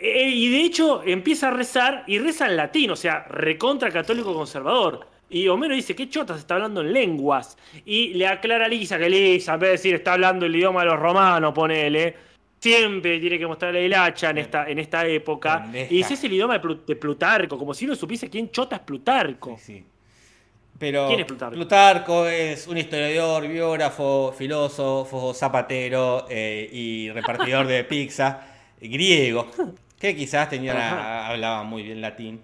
Eh, y de hecho empieza a rezar y reza en latín, o sea, recontra católico conservador. Y Homero dice, ¿qué chotas está hablando en lenguas? Y le aclara a Lisa que Lisa, en vez de decir, está hablando el idioma de los romanos, ponele. Siempre tiene que mostrarle el hacha en esta, en esta época. Pendeja. Y dice, es el idioma de, Plu- de Plutarco, como si no supiese quién chota es Plutarco. Sí, sí. Pero ¿Quién es Plutarco? Plutarco es un historiador, biógrafo, filósofo, zapatero eh, y repartidor de pizza griego, [laughs] que quizás tenía Ajá. hablaba muy bien latín.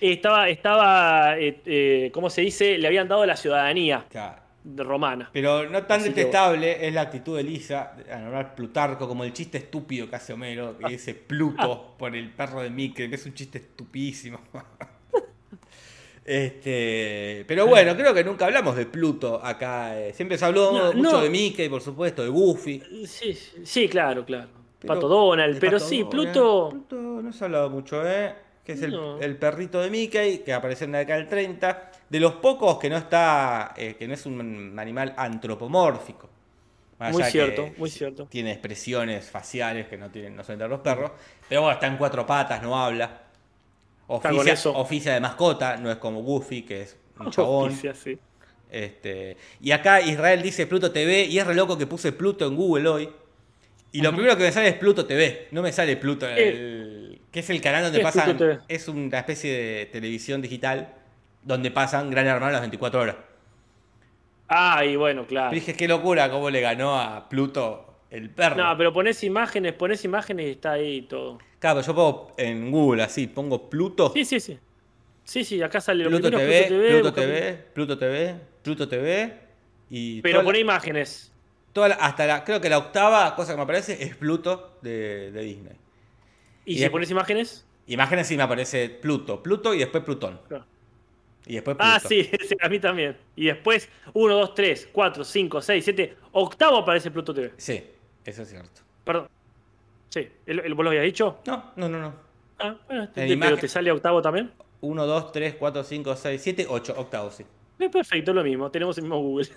Estaba, estaba eh, eh, ¿cómo se dice? Le habían dado la ciudadanía Claro. romana. Pero no tan Así que detestable es la actitud de Lisa de nombrar Plutarco como el chiste estúpido que hace Homero, [laughs] que dice Pluto por el perro de Mickey, que es un chiste estupidísimo. [laughs] Este, pero bueno, creo que nunca hablamos de Pluto acá. eh. Siempre se habló No, mucho no. de Mickey, por supuesto, de Goofy. Sí, sí, claro, claro. Pero- Pato Donald, pero Pato sí, Donald. Pluto. Pluto no se ha hablado mucho, ¿eh? Que es el, No. el perrito de Mickey, que apareció en la década del 30. De los pocos que no está, eh, que no es un animal antropomórfico. Más Muy cierto, muy cierto. Tiene expresiones faciales que no tienen, no suelen tener los perros. Pero bueno, está en cuatro patas, no habla. Oficia, eso. oficia de mascota, no es como Goofy, que es un [laughs] chabón. Oficia, sí. Este, y acá Israel dice Pluto TV y es re loco que puse Pluto en Google hoy. Y lo primero que me sale es Pluto TV, no me sale Pluto, el- que es el canal donde ¿Qué es pasan, Pluto TV? es una especie de televisión digital donde pasan Gran Hermano las 24 horas. Ah, y bueno, claro. Pero dije, qué locura cómo le ganó a Pluto el perro. No, pero pones imágenes, pones imágenes y está ahí todo. Claro, yo pongo en Google así, pongo Pluto, Sí, sí, sí. Sí, sí, acá sale lo Pluto primero TV, Pluto busca- TV, Pluto TV, Pluto TV y Pero pone imágenes. Toda la- hasta la, creo que la octava cosa que me aparece es Pluto de, de Disney. ¿Y, Y si pones imágenes? Imágenes sí me aparece Pluto, Pluto y después Plutón. Claro. Y después Pluto. Ah, sí, [laughs] sí, a mí también. Y después, 1, 2, 3, 4, 5, 6, 7, octavo aparece Pluto TV. Sí, eso es cierto. Perdón. Sí, ¿el, el- ¿vos lo habías dicho? No, no, no, no. Ah, bueno, este- En pero imagen- te sale octavo también. 1, 2, 3, 4, 5, 6, 7, 8, octavo, sí. Perfecto, lo mismo. Tenemos el mismo Google.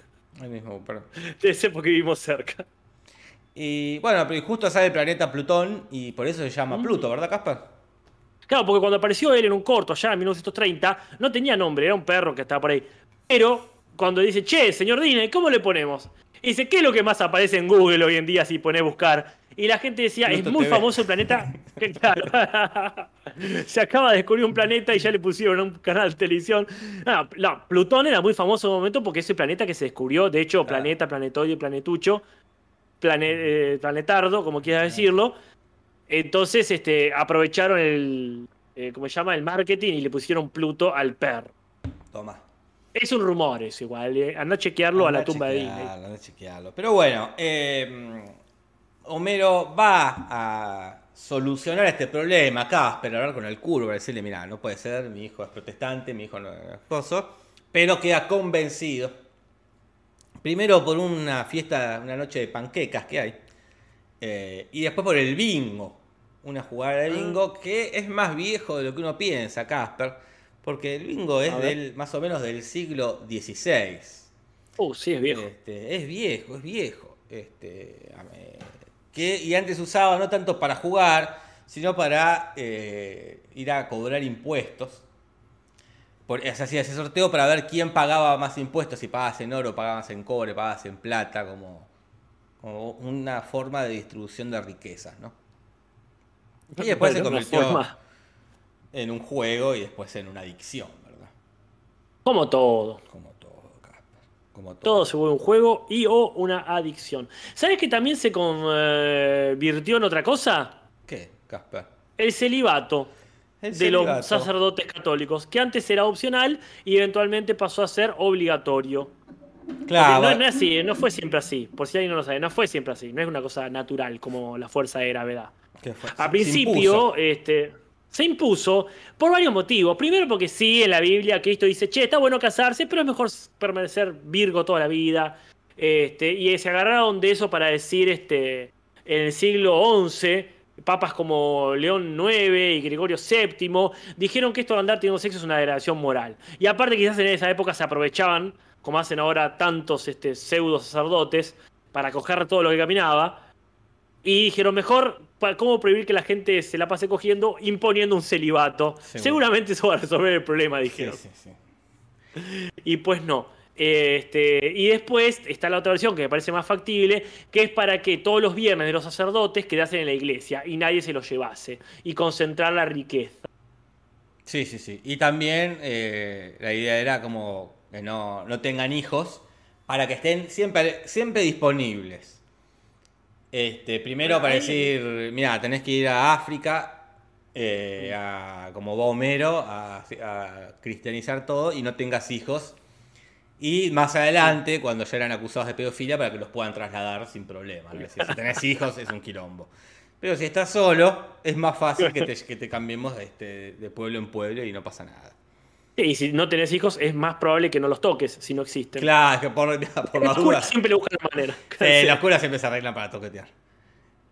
El mismo, perdón. [laughs] Ser porque vivimos cerca. Y bueno, pero justo sale el planeta Plutón y por eso se llama Mm. Pluto, ¿verdad, Caspar? Claro, porque cuando apareció él en un corto allá en 1930, no tenía nombre, era un perro que estaba por ahí. Pero cuando dice, che, señor Disney, ¿cómo le ponemos? Y dice, ¿qué es lo que más aparece en Google hoy en día si pones buscar? Y la gente decía, Pluto es muy TV. famoso el planeta. [laughs] Claro, [laughs] se acaba de descubrir un planeta y ya le pusieron un canal de televisión. No, no, Plutón era muy famoso en un momento porque es el planeta que se descubrió. De hecho, Claro. planeta, planetoide, planetucho, plane- eh, planetardo, como quieras decirlo. Entonces, este, aprovecharon el, eh, ¿cómo se llama? El marketing y le pusieron Pluto al perro. Toma. Es un rumor eso igual, eh. anda a chequearlo a la tumba de Disney. chequearlo, anda a chequearlo. Pero bueno, eh, Homero va a solucionar este problema. Casper, hablar con el curvo, decirle, mira, no puede ser, mi hijo es protestante, mi hijo no es esposo. Pero queda convencido. Primero por una fiesta, una noche de panquecas que hay. eh, y después por el bingo. Una jugada de bingo que es más viejo de lo que uno piensa, Casper. Porque el bingo es del, más o menos del siglo XVI. Uh, sí, es viejo. Este, es viejo, es viejo. Este, que, y antes se usaba no tanto para jugar, sino para eh, ir a cobrar impuestos. Por, se hacía ese sorteo para ver quién pagaba más impuestos, si pagabas en oro, pagabas en cobre, pagabas en plata, como, como una forma de distribución de riquezas, ¿no? Y después se Bueno, convirtió forma- en un juego y después en una adicción, ¿verdad? Como todo. Como todo, Casper. Como todo. Todo se vuelve un juego y o una adicción. ¿Sabes que también se convirtió en otra cosa? ¿Qué, Casper? El celibato El de los sacerdotes católicos, que antes era opcional y eventualmente pasó a ser obligatorio. Claro, no, no es así, no fue siempre así. Por si alguien no lo sabe, no fue siempre así. No es una cosa natural como la fuerza de gravedad. ¿qué fue? A Se principio, este, se impuso por varios motivos. Primero porque sí, en la Biblia Cristo dice, che, está bueno casarse, pero es mejor permanecer virgo toda la vida. Este, y se agarraron de eso para decir, este, en el siglo XI, papas como León IX y Gregorio VII dijeron que esto de andar teniendo sexo es una degradación moral. Y aparte quizás en esa época se aprovechaban, como hacen ahora tantos este, pseudo sacerdotes, para coger todo lo que caminaba. Y dijeron, mejor, ¿cómo prohibir que la gente se la pase cogiendo imponiendo un celibato? Seguro. Seguramente eso va a resolver el problema, Sí, dijeron. sí, sí. Y pues no. Este, y después está la otra versión que me parece más factible, que es para que todos los viernes de los sacerdotes quedasen en la iglesia y nadie se los llevase y concentrar la riqueza. Sí, sí, sí. Y también eh, la idea era como que no, no tengan hijos para que estén siempre, siempre disponibles. Este, primero para Ahí- decir, mira, tenés que ir a África, eh, a- como va Homero, a, a cristianizar todo y no tengas hijos. Y más adelante, cuando ya eran acusados de pedofilia, para que los puedan trasladar sin problema. si tenés hijos, es un quilombo. Pero si estás solo, es más fácil que te, que te cambiemos este, de pueblo en pueblo y no pasa nada. Y si no tenés hijos, es más probable que no los toques si no existen. Claro, es que por, [laughs] las dudas. siempre le buscan la manera. Eh, las curas siempre se arreglan para toquetear.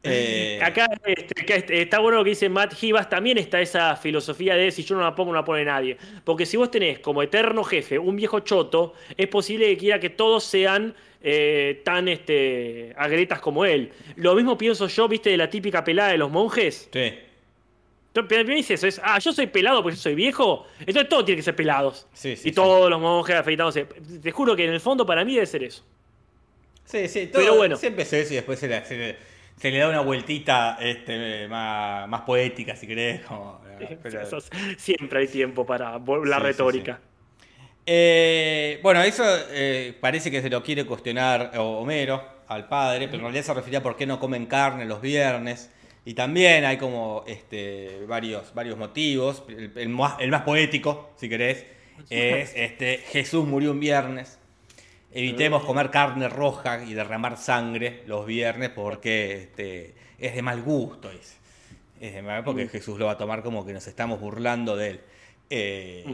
Eh, Acá este, este, está bueno lo que dice Matt Hivas, también está esa filosofía de si yo no la pongo, no la pone nadie. Porque si vos tenés como eterno jefe un viejo choto, es posible que quiera que todos sean eh, tan este, agretas como él. Lo mismo pienso yo, viste, de la típica pelada de los monjes. sí. Me dice eso, es, ah, yo soy pelado porque yo soy viejo, entonces todo tiene que ser pelados. Sí, sí, y sí. todos los monjes afeitándose. Te juro que en el fondo para mí debe ser eso. Sí, sí, todo, Pero bueno. siempre es eso y después se le, se le- se le da una vueltita este, más, más poética, si querés. Como, pero- siempre hay tiempo para la retórica. Eh, bueno, eso eh, parece que se lo quiere cuestionar Homero al padre, pero en realidad se refería a por qué no comen carne los viernes. Y también hay como este, varios, varios motivos. El, el más, el más poético, si querés, es [laughs] este, Jesús murió un viernes. Evitemos comer carne roja y derramar sangre los viernes porque este, es de mal gusto. dice. Es de mal porque Jesús lo va a tomar como que nos estamos burlando de él. Eh.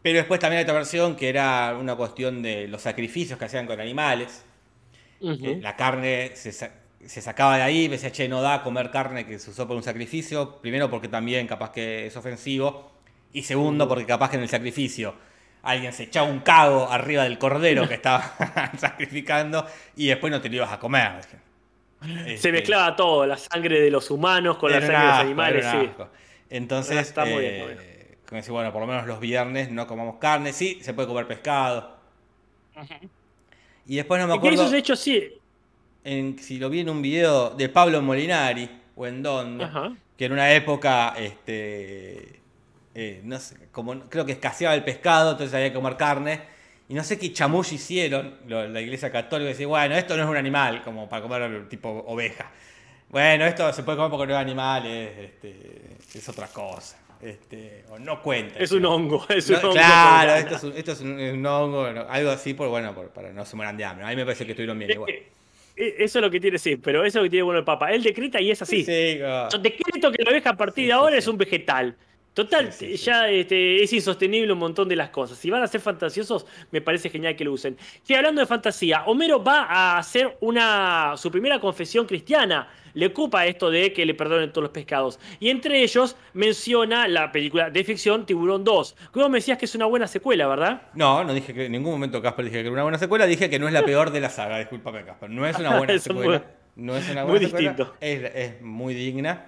Pero después también hay otra versión que era una cuestión de los sacrificios que hacían con animales. La carne se, se sacaba de ahí, y decía, che, no da comer carne que se usó por un sacrificio. Primero porque también capaz que es ofensivo. Y segundo porque capaz que en el sacrificio alguien se echaba un cago arriba del cordero que estaba [laughs] sacrificando y después no te lo ibas a comer. Se Este, mezclaba todo, la sangre de los humanos con la sangre de los animales, sí. Entonces, Está muy bien, eh, muy bien. como decir, bueno, por lo menos los viernes no comamos carne. Sí, se puede comer pescado. Y después no me Y acuerdo es hecho sí. En- si lo vi en un video de Pablo Molinari o en Ajá. que en una época, este, eh, no sé, como creo que escaseaba el pescado, entonces había que comer carne. Y no sé qué chamuyo hicieron lo- la iglesia católica, decir, bueno, esto no es un animal, como para comer tipo oveja. Bueno, esto se puede comer porque no es animal, es, este, es otra cosa. Este, o no cuenta. Es un hongo, [laughs] es un hongo. claro, esto es un, esto es un- un hongo, algo así, por, bueno, por- para no se mueran de hambre. A mí me parece que estuvieron bien igual. Eh, Eso es lo que tiene, sí, pero eso es lo que tiene bueno el Papa. Él decreta y es así. Sí, como- Yo decreto que la oveja a partir de ahora es un vegetal. Total, Sí, sí, sí. ya este, es insostenible un montón de las cosas. Si van a ser fantasiosos, me parece genial que lo usen. Y hablando de fantasía, Homero va a hacer una, su primera confesión cristiana. Le ocupa esto de que le perdonen todos los pescados. Y entre ellos menciona la película de ficción Tiburón 2. Que vos me decías que es una buena secuela, ¿verdad? No, no dije que en ningún momento Casper dije que era una buena secuela, dije que no es la peor de la saga, discúlpame Casper. No es una [laughs] buena secuela. muy- no es una muy buena secuela. distinto. Es, es muy digna,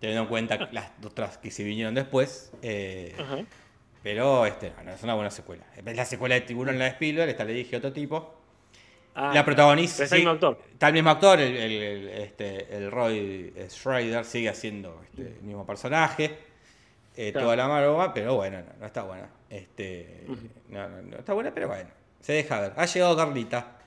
teniendo en cuenta las otras que se vinieron después. eh, pero este, no, no es una buena secuela. Es la secuela de Tiburón, la de Spielberg, esta le dije otro tipo. Ah, la protagonista. es el mismo actor. Está el mismo actor, el, el- el- este, el Roy Schrader sigue haciendo este, el mismo personaje. eh, Claro. Toda la maroma, pero bueno, no, no está buena. Este, no, no, no está buena, pero bueno. Se deja ver. Ha llegado Carlita.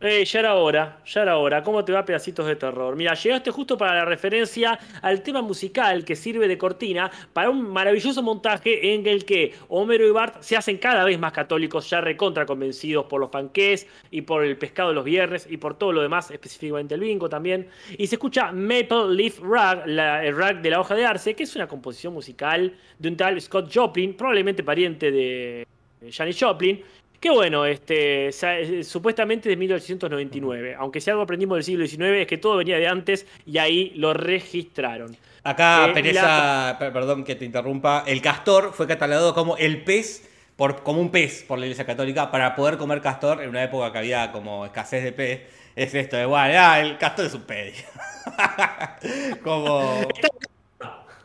Eh, ya era hora, ya era hora. ¿Cómo te va pedacitos de terror? Mira, llegaste justo para la referencia al tema musical que sirve de cortina para un maravilloso montaje en el que Homero y Bart se hacen cada vez más católicos, ya recontra convencidos por los panqués y por el pescado de los viernes y por todo lo demás, específicamente el bingo también. Y se escucha Maple Leaf Rag, la- el rag de la hoja de arce, que es una composición musical de un tal Scott Joplin, probablemente pariente de Janis Joplin. Que bueno, este, eh, supuestamente de 1899. Aunque si algo aprendimos del siglo XIX es que todo venía de antes y ahí lo registraron. Acá, Eh, Pereza, per- perdón que te interrumpa. El castor fue catalogado como el pez, por, como un pez por la Iglesia Católica, para poder comer castor en una época que había como escasez de pez. Es esto de, bueno, ah, el castor es un pez. [laughs] como.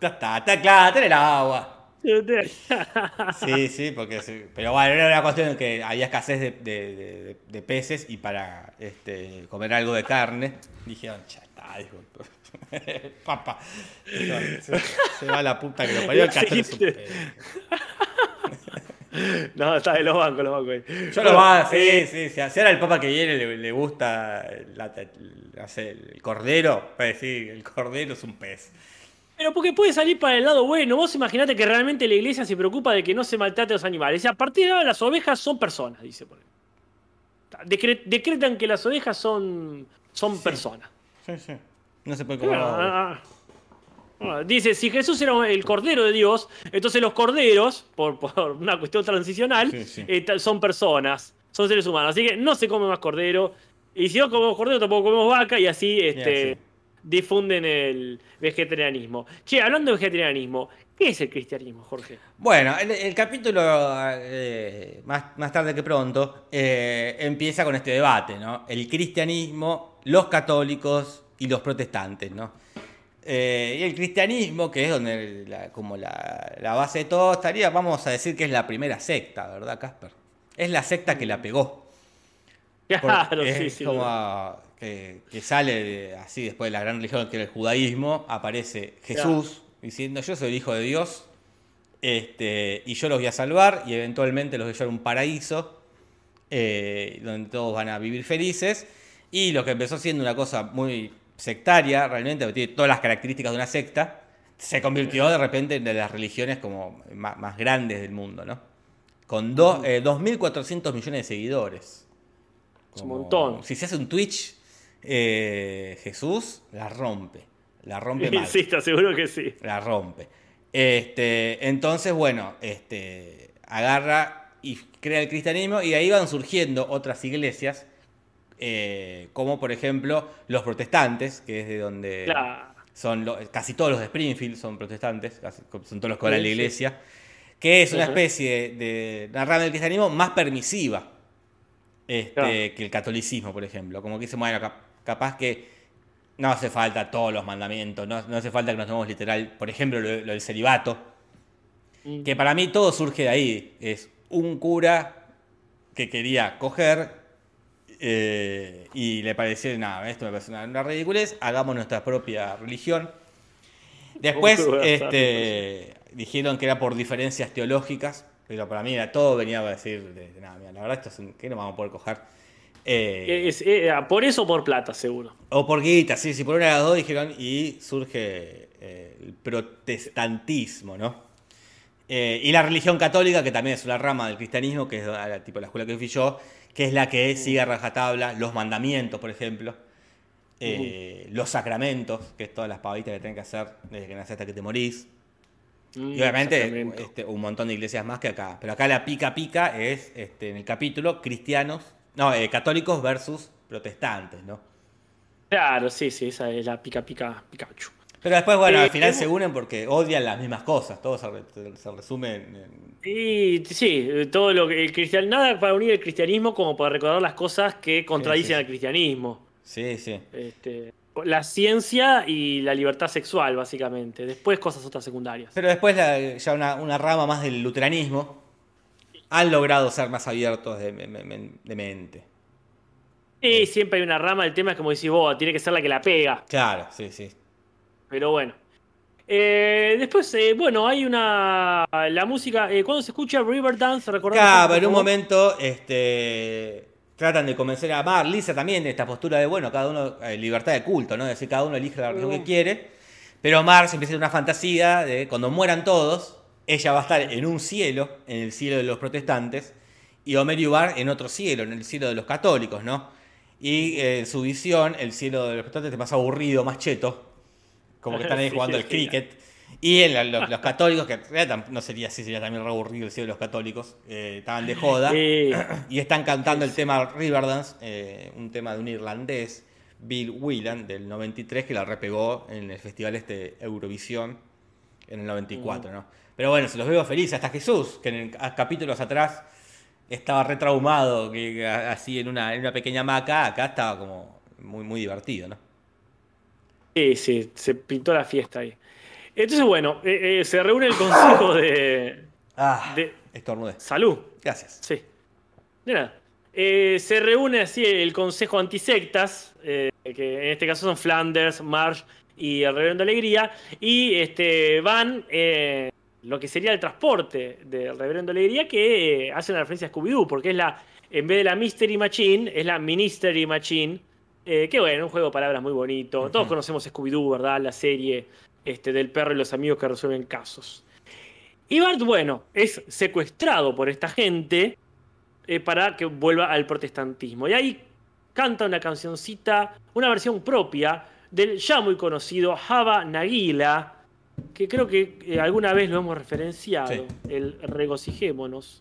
Ya está, está claro, está en el agua. Sí, [laughs] sí, porque sí. Pero bueno, era una cuestión de que había escasez de, de- de- de peces y para este, comer algo de carne, dijeron, ya está, dijo. [laughs] Papá, se, se va a la puta que lo parió el castor es un pez. [laughs] no, está de los bancos, los bancos. ahí. Yo lo va, sí, eh, sí, sí. Si ahora el papa que viene le, le gusta la- el cordero, pues sí, el cordero es un pez. Pero porque puede salir para el lado bueno. Vos imaginate que realmente la iglesia se preocupa de que no se maltrate a los animales. Y a partir de ahora las ovejas son personas, dice por. Decre- decretan que las ovejas son, son personas. Sí, sí. No se puede comer. Bueno, ah, ah, Dice, si Jesús era el cordero de Dios, entonces los corderos, por, por una cuestión transicional, Sí, sí. eh, son personas, son seres humanos. Así que no se come más cordero. Y si no comemos cordero, tampoco comemos vaca y así este. Difunden el vegetarianismo. Che, hablando de vegetarianismo, ¿qué es el cristianismo, Jorge? Bueno, el, el capítulo, eh, más, más tarde que pronto, eh, empieza con este debate, ¿no? El cristianismo, los católicos y los protestantes, ¿no? Eh, y el cristianismo, que es donde la, como la, la base de todo estaría, vamos a decir que es la primera secta, ¿verdad, Casper? Es la secta que la pegó. Claro, Porque sí, sí. como que, que sale de- así después de la gran religión que era el judaísmo, aparece Jesús diciendo yo soy el hijo de Dios este, y yo los voy a salvar y eventualmente los voy a llevar a un paraíso eh, donde todos van a vivir felices y lo que empezó siendo una cosa muy sectaria, realmente tiene todas las características de una secta, se convirtió de repente en de las religiones como más, más grandes del mundo, ¿no? Con do- eh, 2.400 millones de seguidores. Es un montón. Si se hace un Twitch, eh, Jesús la rompe. La rompe [laughs] mal. Aseguro que sí. La rompe. Este, entonces, bueno, este, agarra y crea el cristianismo y ahí van surgiendo otras iglesias, eh, como por ejemplo los protestantes, que es de donde Claro. son casi todos los de Springfield son protestantes, casi- son todos los que van a la sí. iglesia, que es una especie de, de una rama del cristianismo más permisiva este, Claro. que el catolicismo, por ejemplo. Como que dice, bueno, cap- capaz que no hace falta todos los mandamientos, no, no hace falta que nos tomemos literal, por ejemplo, lo, lo del celibato, Mm. que para mí todo surge de ahí. Es un cura que quería coger eh, y le pareció, nada, esto me parece una, una ridiculez, hagamos nuestra propia religión. Después [laughs] este, dijeron que era por diferencias teológicas, pero para mí era todo venía a decir, de, de, nada, mira, la verdad esto es un, que no vamos a poder coger. Eh, Es- eh, por eso o por plata, seguro. o por guita, sí, sí, por una de las dos dijeron y surge eh, el protestantismo, ¿no? Y la religión católica, que también es una rama del cristianismo, que es la, tipo la escuela que fui yo, que es la que sigue a rajatabla los mandamientos, por ejemplo, los sacramentos, que es todas las pavaditas que tenés que hacer desde que nacés hasta que te morís. Mm, Y obviamente este, un montón de iglesias más que acá. Pero acá la pica pica es este, en el capítulo cristianos, no, eh, católicos versus protestantes, ¿no? Claro, sí, sí, esa es la pica pica Pikachu. Pero después, bueno, Eh, al final hemos- se unen porque odian las mismas cosas. Todo se, re- se resume en. en- Y sí, todo lo que el cristian nada para unir el cristianismo como para recordar las cosas que contradicen sí. al cristianismo. Sí, sí. Este, la ciencia y la libertad sexual, básicamente. Después cosas otras secundarias. Pero después, la- ya una, una rama más del luteranismo, han logrado ser más abiertos de, me- me- de mente. Y siempre hay una rama, el tema es como decís vos, tiene que ser la que la pega. Claro, sí, sí. Pero bueno. Eh, después, eh, bueno, hay una. La música. eh, cuando se escucha Riverdance, recordamos. Claro, en un momento este, tratan de convencer a Mar, Lisa también de esta postura de, bueno, cada uno, eh, libertad de culto, ¿no? Es decir, cada uno elige la religión que quiere. Pero Mar se empieza a una fantasía de cuando mueran todos, ella va a estar en un cielo, en el cielo de los protestantes, y Homer y Bar en otro cielo, en el cielo de los católicos, ¿no? Y eh, en su visión, el cielo de los protestantes es más aburrido, más cheto, como que están ahí [laughs] Sí, jugando sí. cricket. Y en la- los, los católicos, que en realidad tam- no sería así, sería también re aburrido el cielo de los católicos, eh, estaban de joda. Y están cantando el tema Riverdance, eh, un tema de un irlandés, Bill Whelan, del 93, que la repegó en el festival este Eurovisión en el 94, ¿no? Pero bueno, se los veo felices. Hasta Jesús, que en capítulos atrás estaba retraumado, que, así en una, en una pequeña hamaca, acá estaba como muy, muy divertido, ¿no? sí, sí, se pintó la fiesta ahí. Entonces, bueno, eh, eh, se reúne el consejo de. Ah, De- estornudé. Salud. Gracias. Sí. De nada. Eh, se reúne así el Consejo Antisectas, que en este caso son Flanders, Marsh y el Reverendo Alegría, y este, van eh, lo que sería el transporte del Reverendo Alegría, que eh, hace una referencia a Scooby-Doo, porque es la, en vez de la Mystery Machine, es la Ministry Machine, eh, que bueno, un juego de palabras muy bonito. Todos conocemos Scooby-Doo, ¿verdad? La serie este, del perro y los amigos que resuelven casos. Y Bart, bueno, es secuestrado por esta gente eh, para que vuelva al protestantismo. Y ahí canta una cancioncita, una versión propia del ya muy conocido Java Nagila, que creo que eh, alguna vez lo hemos referenciado, Sí. el Regocijémonos,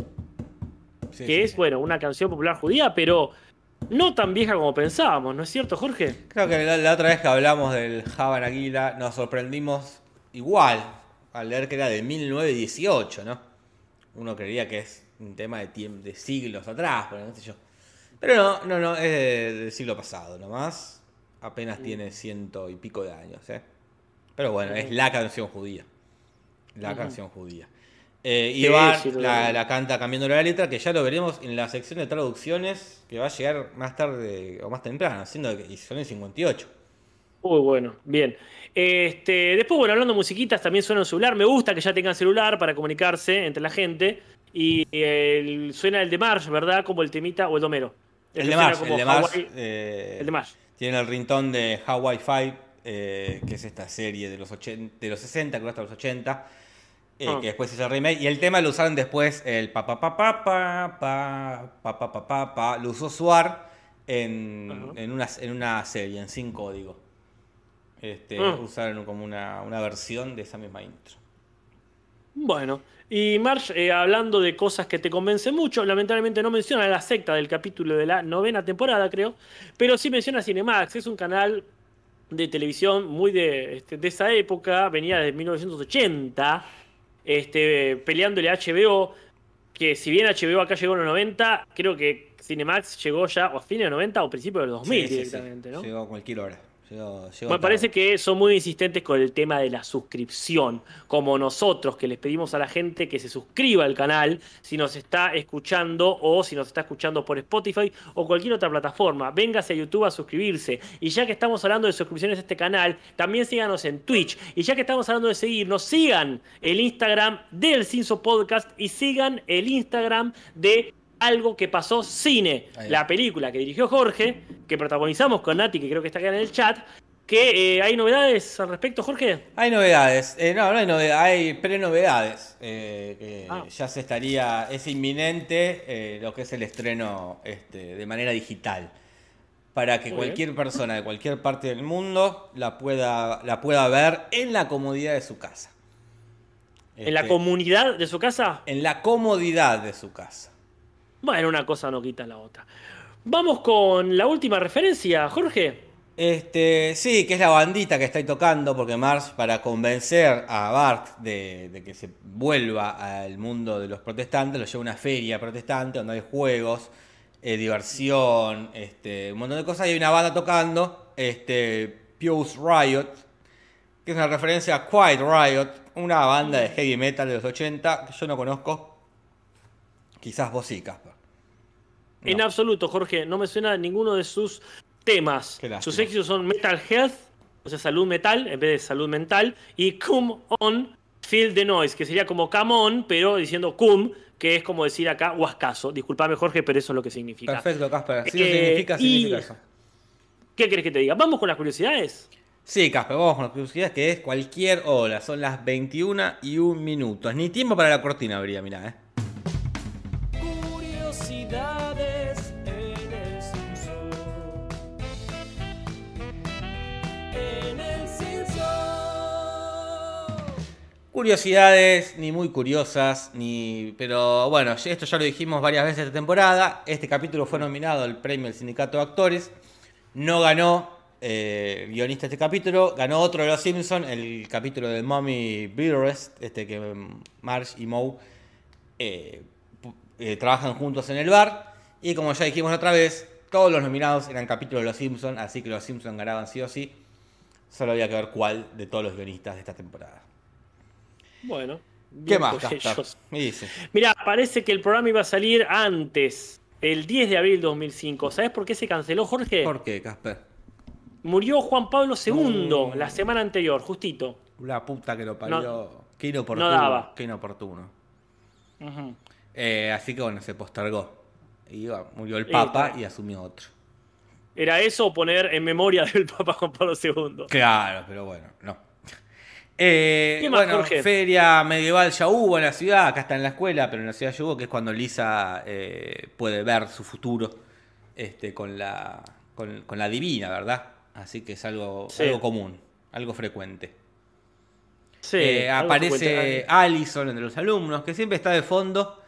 Sí, que sí, es, bueno, una canción popular judía, pero no tan vieja como pensábamos, ¿no es cierto, Jorge? Creo que la, la otra vez que hablamos del Java Aguila nos sorprendimos igual al leer que era de 1918, ¿no? Uno creería que es un tema de, de siglos atrás, pero no sé yo. Pero no, no, no, es de- del siglo pasado nomás. Apenas tiene ciento y pico de años, ¿eh? Pero bueno, es la canción judía. La canción judía. Eh, y Sí, Bart sí, lo la, canta cambiando la letra, que ya lo veremos en la sección de traducciones, que va a llegar más tarde o más temprano, siendo que y son el 58. Muy bueno, bien. Este, después, bueno, hablando de musiquitas, también suena un celular. Me gusta que ya tengan celular para comunicarse entre la gente. Y el- suena el de Marsh, ¿verdad? Como el temita o el domero. El de suena Mars, como el de Mars, Hawaii- eh, el de Marsh. tiene el rintón de Hawaii Five, eh, que es esta serie de los, 80, de los 60, creo hasta los 80, eh, Ah. que después hizo el remake. Y el tema lo usaron después, el pa pa pa pa pa pa pa pa pa pa lo usó Suar en, en, una, en una serie, en sin código. Este, Ah. Usaron como una, una versión de esa misma intro. Bueno, y Marsh, eh, hablando de cosas que te convencen mucho, lamentablemente no menciona la secta del capítulo de la novena temporada, creo, pero sí menciona Cinemax, es un canal de televisión muy de, este, de esa época, venía de 1980, este, peleándole a HBO, que si bien HBO acá llegó en los 90, creo que Cinemax llegó ya o a fines de los 90 o principios de los 2000 Sí, sí, sí. directamente, ¿no? Llegó a cualquier hora. Me parece que son muy insistentes con el tema de la suscripción, como nosotros que les pedimos a la gente que se suscriba al canal si nos está escuchando o si nos está escuchando por Spotify o cualquier otra plataforma. Véngase a YouTube a suscribirse. Y ya que estamos hablando de suscripciones a este canal, también síganos en Twitch. Y ya que estamos hablando de seguirnos, sigan el Instagram del Cinso Podcast y sigan el Instagram de algo que pasó cine, la película que dirigió Jorge, que protagonizamos con Nati, que creo que está acá en el chat, que eh, hay novedades al respecto, Jorge. Hay novedades, eh, no, no hay novedades, hay pre-novedades. eh, Ah. Ya se estaría, es inminente eh, lo que es el estreno este, de manera digital. Para que Muy cualquier persona de cualquier parte del mundo la pueda, la pueda ver en la comodidad de su casa. En la Este, comunidad de su casa, en la comodidad de su casa. Bueno, una cosa no quita la otra. Vamos con la última referencia, Jorge. Este, sí, que es la bandita que está tocando, porque Mars, para convencer a Bart de, que se vuelva al mundo de los protestantes, lo lleva a una feria protestante donde hay juegos, eh, diversión, este, un montón de cosas, y hay una banda tocando, este, Riot, que es una referencia a Quiet Riot, una banda de heavy metal de los 80 que yo no conozco. Quizás vos sí, Casper. En absoluto, Jorge, no me suena ninguno de sus temas. Sus éxitos son Metal Health, o sea, salud metal, en vez de salud mental, y Come On, Feel the Noise, que sería como Come On, pero diciendo Cum, que es como decir acá Huascaso. Disculpame, Jorge, pero eso es lo que significa. Perfecto, Casper. Si Eh, eso significa, y- significa eso. ¿Qué querés que te diga? ¿Vamos con las curiosidades? Sí, Casper, vamos con las curiosidades que es cualquier hora. Son las 21 y un minutos. Ni tiempo para la cortina habría, mirá, eh. Curiosidades, ni muy curiosas, ni. Pero bueno, esto ya lo dijimos varias veces esta temporada. Este capítulo fue nominado al premio del Sindicato de Actores. No ganó eh, guionista este capítulo, ganó otro de los Simpsons, el capítulo de Mommy Dearest, este que mm, Marge y Moe eh, eh, trabajan juntos en el bar. Y como ya dijimos otra vez, todos los nominados eran capítulos de los Simpsons, así que los Simpsons ganaban sí o sí. Solo había que ver cuál de todos los guionistas de esta temporada. Bueno. ¿Qué más. Mira, parece que el programa iba a salir antes, el 10 de abril de 2005. ¿Sabes por qué se canceló, Jorge? ¿Por qué, Casper? Murió Juan Pablo II No. la semana anterior, justito. La puta que lo parió. qué inoportuno. no daba. Qué inoportuno. Eh, así que bueno, se postergó. Y bueno, murió el Papa claro. y asumió otro. Era eso o poner en memoria del Papa Juan Pablo II. Claro, pero bueno, no. Eh, ¿Qué más, bueno, Jorge? feria medieval ya hubo en la ciudad, acá está en la escuela, pero en la ciudad ya hubo, que es cuando Lisa eh, puede ver su futuro este, con, la, con, con la divina, ¿verdad? Así que es algo, Sí. algo común, algo frecuente. Sí, Eh, algo aparece. Allison entre los alumnos, que siempre está de fondo.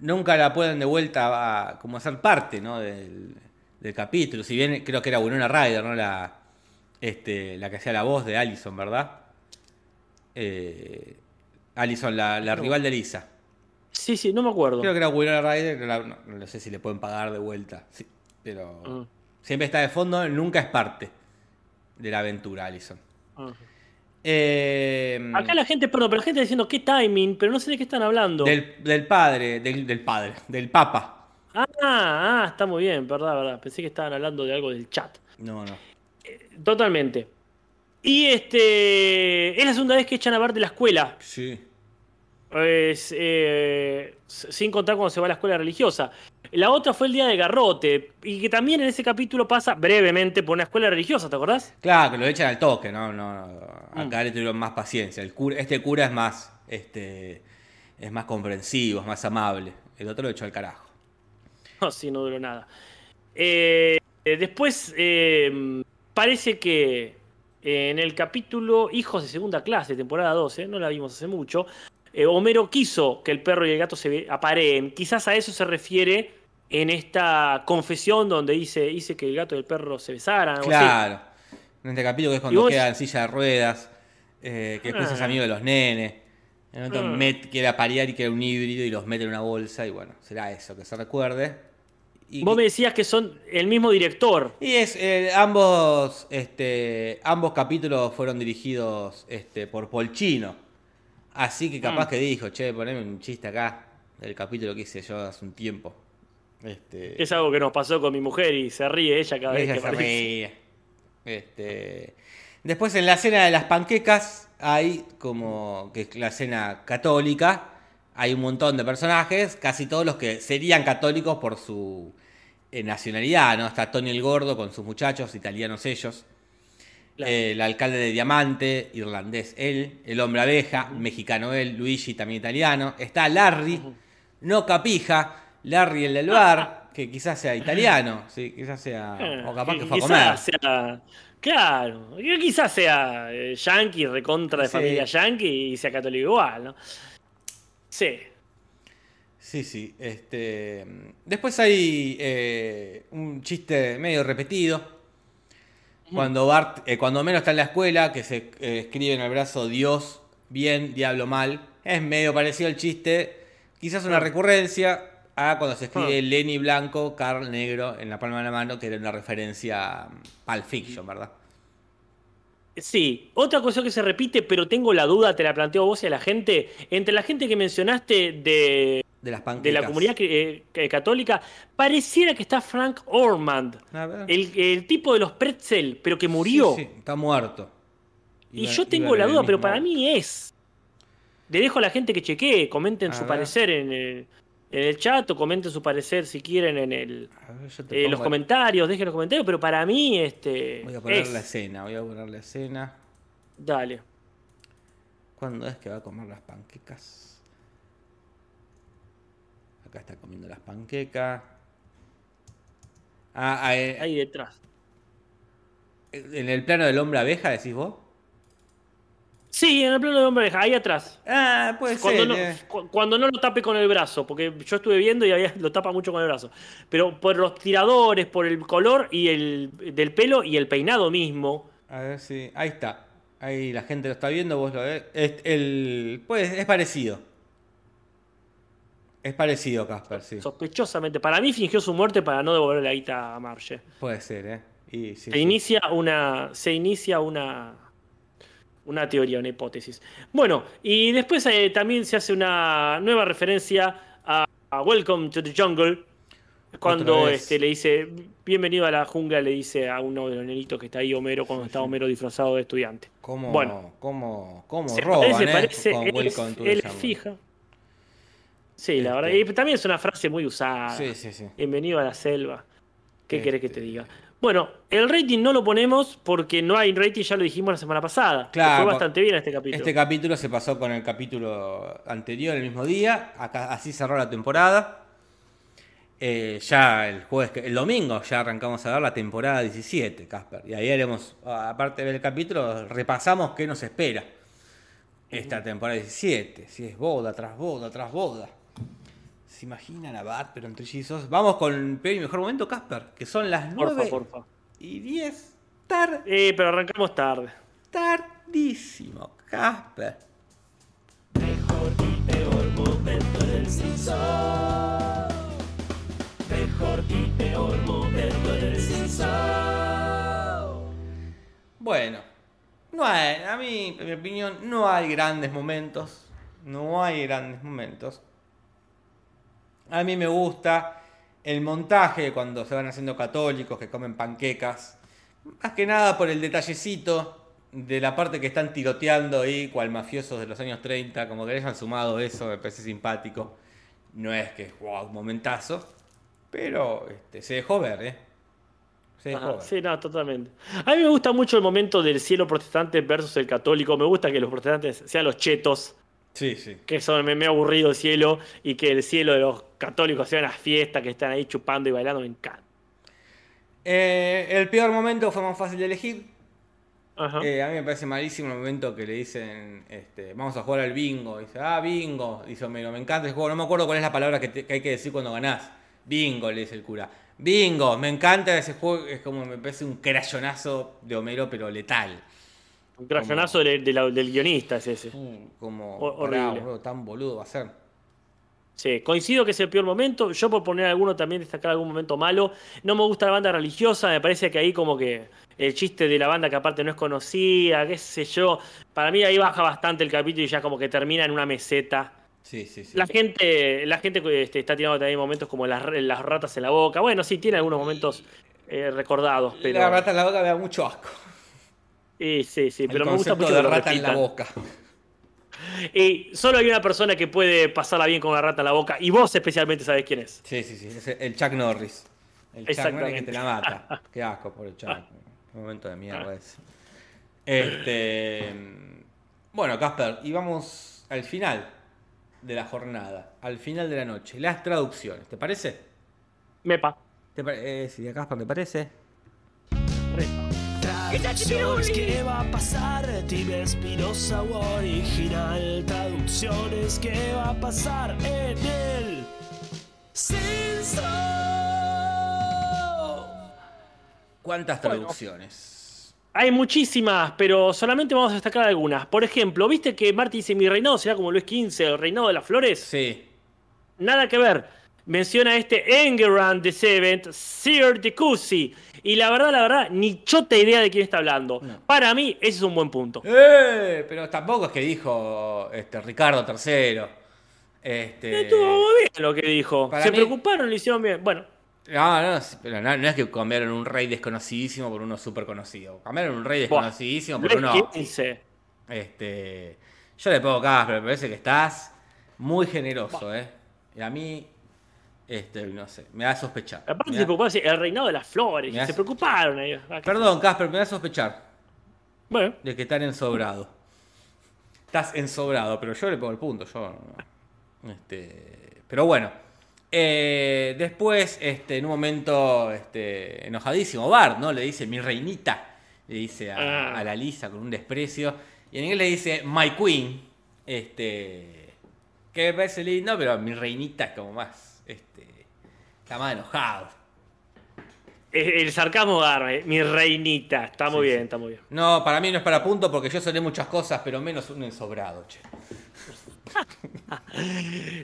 Nunca la pueden de vuelta a como a ser parte ¿no? del, del capítulo. Si bien creo que era Winona Ryder, ¿no? La, este, la que hacía la voz de Allison, ¿verdad? Eh, Allison, la, la No. rival de Lisa. Sí, sí, no me acuerdo. Creo que era Winona Ryder, no, la- no- no sé si le pueden pagar de vuelta. Sí, pero Mm. siempre está de fondo, nunca es parte de la aventura, Allison. Ah. Eh, Acá la gente, perdón, pero la gente está diciendo qué timing, pero no sé de qué están hablando. del, del padre, del, del padre, del papa. Ah, ah, está muy bien, verdad, verdad. Pensé que estaban hablando de algo del chat. No, no. Totalmente. Y este. Es la segunda vez que echan a Bart de la escuela. Sí. Es, eh, sin contar cuando se va a la escuela religiosa. La otra fue el día de Garrote. Y que también en ese capítulo pasa brevemente por una escuela religiosa, ¿te acordás? Claro, que lo echan al toque, ¿no? no, no. Acá Mm. le tuvieron más paciencia. El cura, este cura es más, este, es más comprensivo, es más amable. El otro lo echó al carajo. [laughs] No, sí, no duró nada. Eh, después, eh, parece que en el capítulo Hijos de Segunda Clase, temporada 12, no la vimos hace mucho, eh, Homero quiso que el perro y el gato se apareen. Quizás a eso se refiere en esta confesión donde dice, dice que el gato y el perro se besaran. Claro. En este capítulo que es cuando vos- queda en silla de ruedas, eh, que después Ah. es amigo de los nenes. En otro Ah. met quiere aparear y quiere un híbrido y los mete en una bolsa y bueno, será eso, que se recuerde. Y, Vos me decías que son el mismo director. y es, eh, ambos, este, ambos capítulos fueron dirigidos este, por Polchino. Así que capaz Mm. que dijo, che, poneme un chiste acá del capítulo que hice yo hace un tiempo. Este, Es algo que nos pasó con mi mujer y se ríe ella cada vez que se reía. Este, después en la cena de las panquecas hay como que es la cena católica. Hay un montón de personajes, casi todos los que serían católicos por su eh, nacionalidad, ¿no? Está Tony el Gordo con sus muchachos, italianos ellos. Claro. Eh, el alcalde de Diamante, irlandés él. El hombre abeja, mexicano él. Luigi, también italiano. Está Larry, no capija. Larry el del bar, [laughs] que quizás sea italiano. Sí, quizás sea. O capaz que fue a comer. Eh, Quizás sea. Claro, que quizás sea eh, yankee, recontra de Sí. familia yankee y sea católico igual, ¿no? Sí. Sí, sí. Este... Después hay eh, un chiste medio repetido. Cuando Bart, eh, cuando Homero está en la escuela, que se eh, escribe en el brazo Dios bien, diablo mal. Es medio parecido al chiste. Quizás una recurrencia a cuando se escribe Ah. Lenny blanco, Carl negro en la palma de la mano, que era una referencia a Pulp Fiction, ¿verdad? Sí, otra cosa que se repite, pero tengo la duda, te la planteo a vos y a la gente. Entre la gente que mencionaste de, De las de la comunidad eh, eh, católica, pareciera que está Frank ver. el, el tipo de los pretzel, pero que murió. Sí, sí, está muerto. Y yo tengo en la duda, pero para mí es. Le dejo a la gente que chequee, comenten A su ver. parecer en el, en el chat o comenten su parecer si quieren en el, ver, eh, los comentarios, dejen los comentarios, pero para mí este Voy a poner es- la escena, voy a poner la escena. Dale. ¿Cuándo es que va a comer las panquecas? Acá está comiendo las panquecas. Ah, ah, eh, Ahí detrás. en el plano del hombre abeja, decís vos. Sí, en el plano de hombre abeja, ahí atrás. Ah, puede Cuando ser. no, eh. cu- cuando no lo tape con el brazo, porque yo estuve viendo y ahí lo tapa mucho con el brazo. Pero por los tiradores, por el color y el del pelo y el peinado mismo. A ver si. Ahí está. Ahí la gente lo está viendo, vos lo ves. Es, el, pues, es parecido. Es parecido, Casper, sí. Sospechosamente. Para mí fingió su muerte para no devolver la guita a Marge. Puede ser, ¿eh? Y, sí, Se sí. inicia una. Se inicia una. Una teoría, una hipótesis. Bueno, y después eh, también se hace una nueva referencia a, a Welcome to the Jungle. Cuando este, le dice, bienvenido a la jungla, le dice a uno de los nenitos que está ahí, Homero, cuando está Homero disfrazado de estudiante. ¿Cómo, Bueno. cómo, cómo Se roban, parece, eh? parece, Con él, Welcome to the él Jungle. fija. Sí, la Este. verdad. Y también es una frase muy usada. Sí, sí, sí. Bienvenido a la selva. ¿Qué Este. querés que te diga? Bueno, el rating no lo ponemos porque no hay rating, ya lo dijimos la semana pasada. Claro, Fue bastante bien este capítulo. Este capítulo se pasó con el capítulo anterior el mismo día. Acá, así cerró la temporada. Eh, ya el jueves, el domingo, ya arrancamos a ver la temporada 17, Casper. Y ahí haremos, aparte de ver el capítulo, repasamos qué nos espera esta temporada 17. Si es boda tras boda tras boda. ¿Se imaginan a Bart, pero en trillizos? Vamos con el peor y mejor momento, Casper, que son las porfa, 9 porfa. y 10. Tar, Eh, pero arrancamos tarde. tardísimo, Casper. Mejor y peor momento en el Simpson. Mejor y peor momento en el Simpson. Bueno, No hay, a mí, en mi opinión, no hay grandes momentos. No hay grandes momentos. A mí me gusta el montaje cuando se van haciendo católicos que comen panquecas. Más que nada por el detallecito de la parte que están tiroteando ahí, cual mafiosos de los años 30, como que le hayan sumado eso, me parece simpático. No es que, wow, un momentazo, pero este, se dejó ver, ¿eh? Se dejó Ajá, sí, no, totalmente. A mí me gusta mucho el momento del cielo protestante versus el católico. Me gusta que los protestantes sean los chetos, Sí, sí. que son me, me ha aburrido el cielo, y que el cielo de los católicos sea una fiesta, que están ahí chupando y bailando. Me encanta. Eh, el peor momento fue más fácil de elegir. Ajá. Eh, a mí me parece malísimo el momento que le dicen, este, vamos a jugar al bingo. Dice, ah, bingo. Dice Homero, me encanta ese juego. No me acuerdo cuál es la palabra que, te- que hay que decir cuando ganás. Bingo, le dice el cura. Bingo, me encanta ese juego. Es como, me parece un crayonazo de Homero, pero letal. Un crayonazo de la- del guionista es ese. Uh, Como, pará, horrible. boludo, tan boludo va a ser. Sí, coincido que es el peor momento. Yo por poner alguno también destacar algún momento malo. No me gusta la banda religiosa, me parece que ahí como que el chiste de la banda que aparte no es conocida, qué sé yo. Para mí ahí baja bastante el capítulo y ya como que termina en una meseta. Sí, sí, sí. La gente, la gente este, está tirando también momentos como las, las ratas en la boca. Bueno, sí, tiene algunos momentos eh, recordados, pero. La rata en la boca me da mucho asco. Sí, sí, sí, El pero me gusta mucho lo rata en la boca. Y solo hay una persona que puede pasarla bien con una rata en la boca, y vos especialmente sabés quién es. Sí, sí, sí. es el Chuck Norris. El Chuck Norris que te la mata. [laughs] Qué asco por el Chuck. Qué momento de mierda ese. Este. Bueno, Casper, y vamos al final de la jornada, al final de la noche. Las traducciones, ¿te parece? Mepa. ¿Te pare- eh, sí, a Casper, ¿te parece? Traducciones, ¿qué va a pasar? Tibia Espinosa o original. Traducciones, ¿qué va a pasar en el censo? ¿Cuántas Bueno. traducciones? Hay muchísimas, pero solamente vamos a destacar algunas. Por ejemplo, ¿viste que Marty dice mi reinado será como Luis XV, el reinado de las flores? Sí. Nada que ver. Menciona este Engerand de Seventh, Sir de Cusi. Y la verdad, la verdad, ni chota idea de quién está hablando. No. Para mí, ese es un buen punto. ¡Eh! Pero tampoco es que dijo este, Ricardo III. Este... Estuvo muy bien lo que dijo. para Se mí- preocuparon, lo hicieron bien. Bueno, No, no, pero no, no es que cambiaron un rey desconocidísimo por uno súper conocido. Cambiaron un rey Buah, desconocidísimo por uno. XV. Este, yo le pongo acá, pero me parece que estás muy generoso, ¿eh? Y a mí, este, no sé, me da a sospechar. Aparte se preocuparon, el reinado de las flores. Se preocuparon ahí. Ah, Perdón, Casper, me da a sospechar Bueno, de que están ensobrado. Estás ensobrado, pero yo le pongo el punto, yo. Este, pero bueno. Eh, después, este, en un momento este, enojadísimo, Bart, ¿no? Le dice mi reinita. Le dice a, Ah. a la Lisa con un desprecio. Y en inglés le dice my queen. Este. Que me parece lindo, pero mi reinita es como más. Este. Está más enojado. el sarcasmo garme, mi reinita. Está muy Sí, bien, sí. está muy bien. No, para mí no es para punto porque yo solé muchas cosas, pero menos un ensobrado, che. [laughs]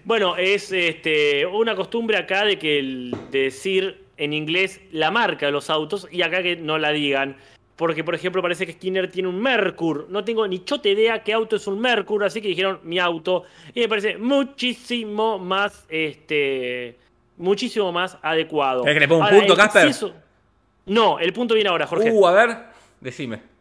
Bueno, es este, una costumbre acá de que el, de decir en inglés la marca de los autos y acá que no la digan. Porque, por ejemplo, parece que Skinner tiene un Mercur. No tengo ni chota idea qué auto es un Mercur, así que dijeron mi auto. Y me parece muchísimo más, este, muchísimo más adecuado. ¿Querés que le ponga un Ahora, punto, Casper? si No, el punto viene ahora, Jorge. Uh, a ver, decime.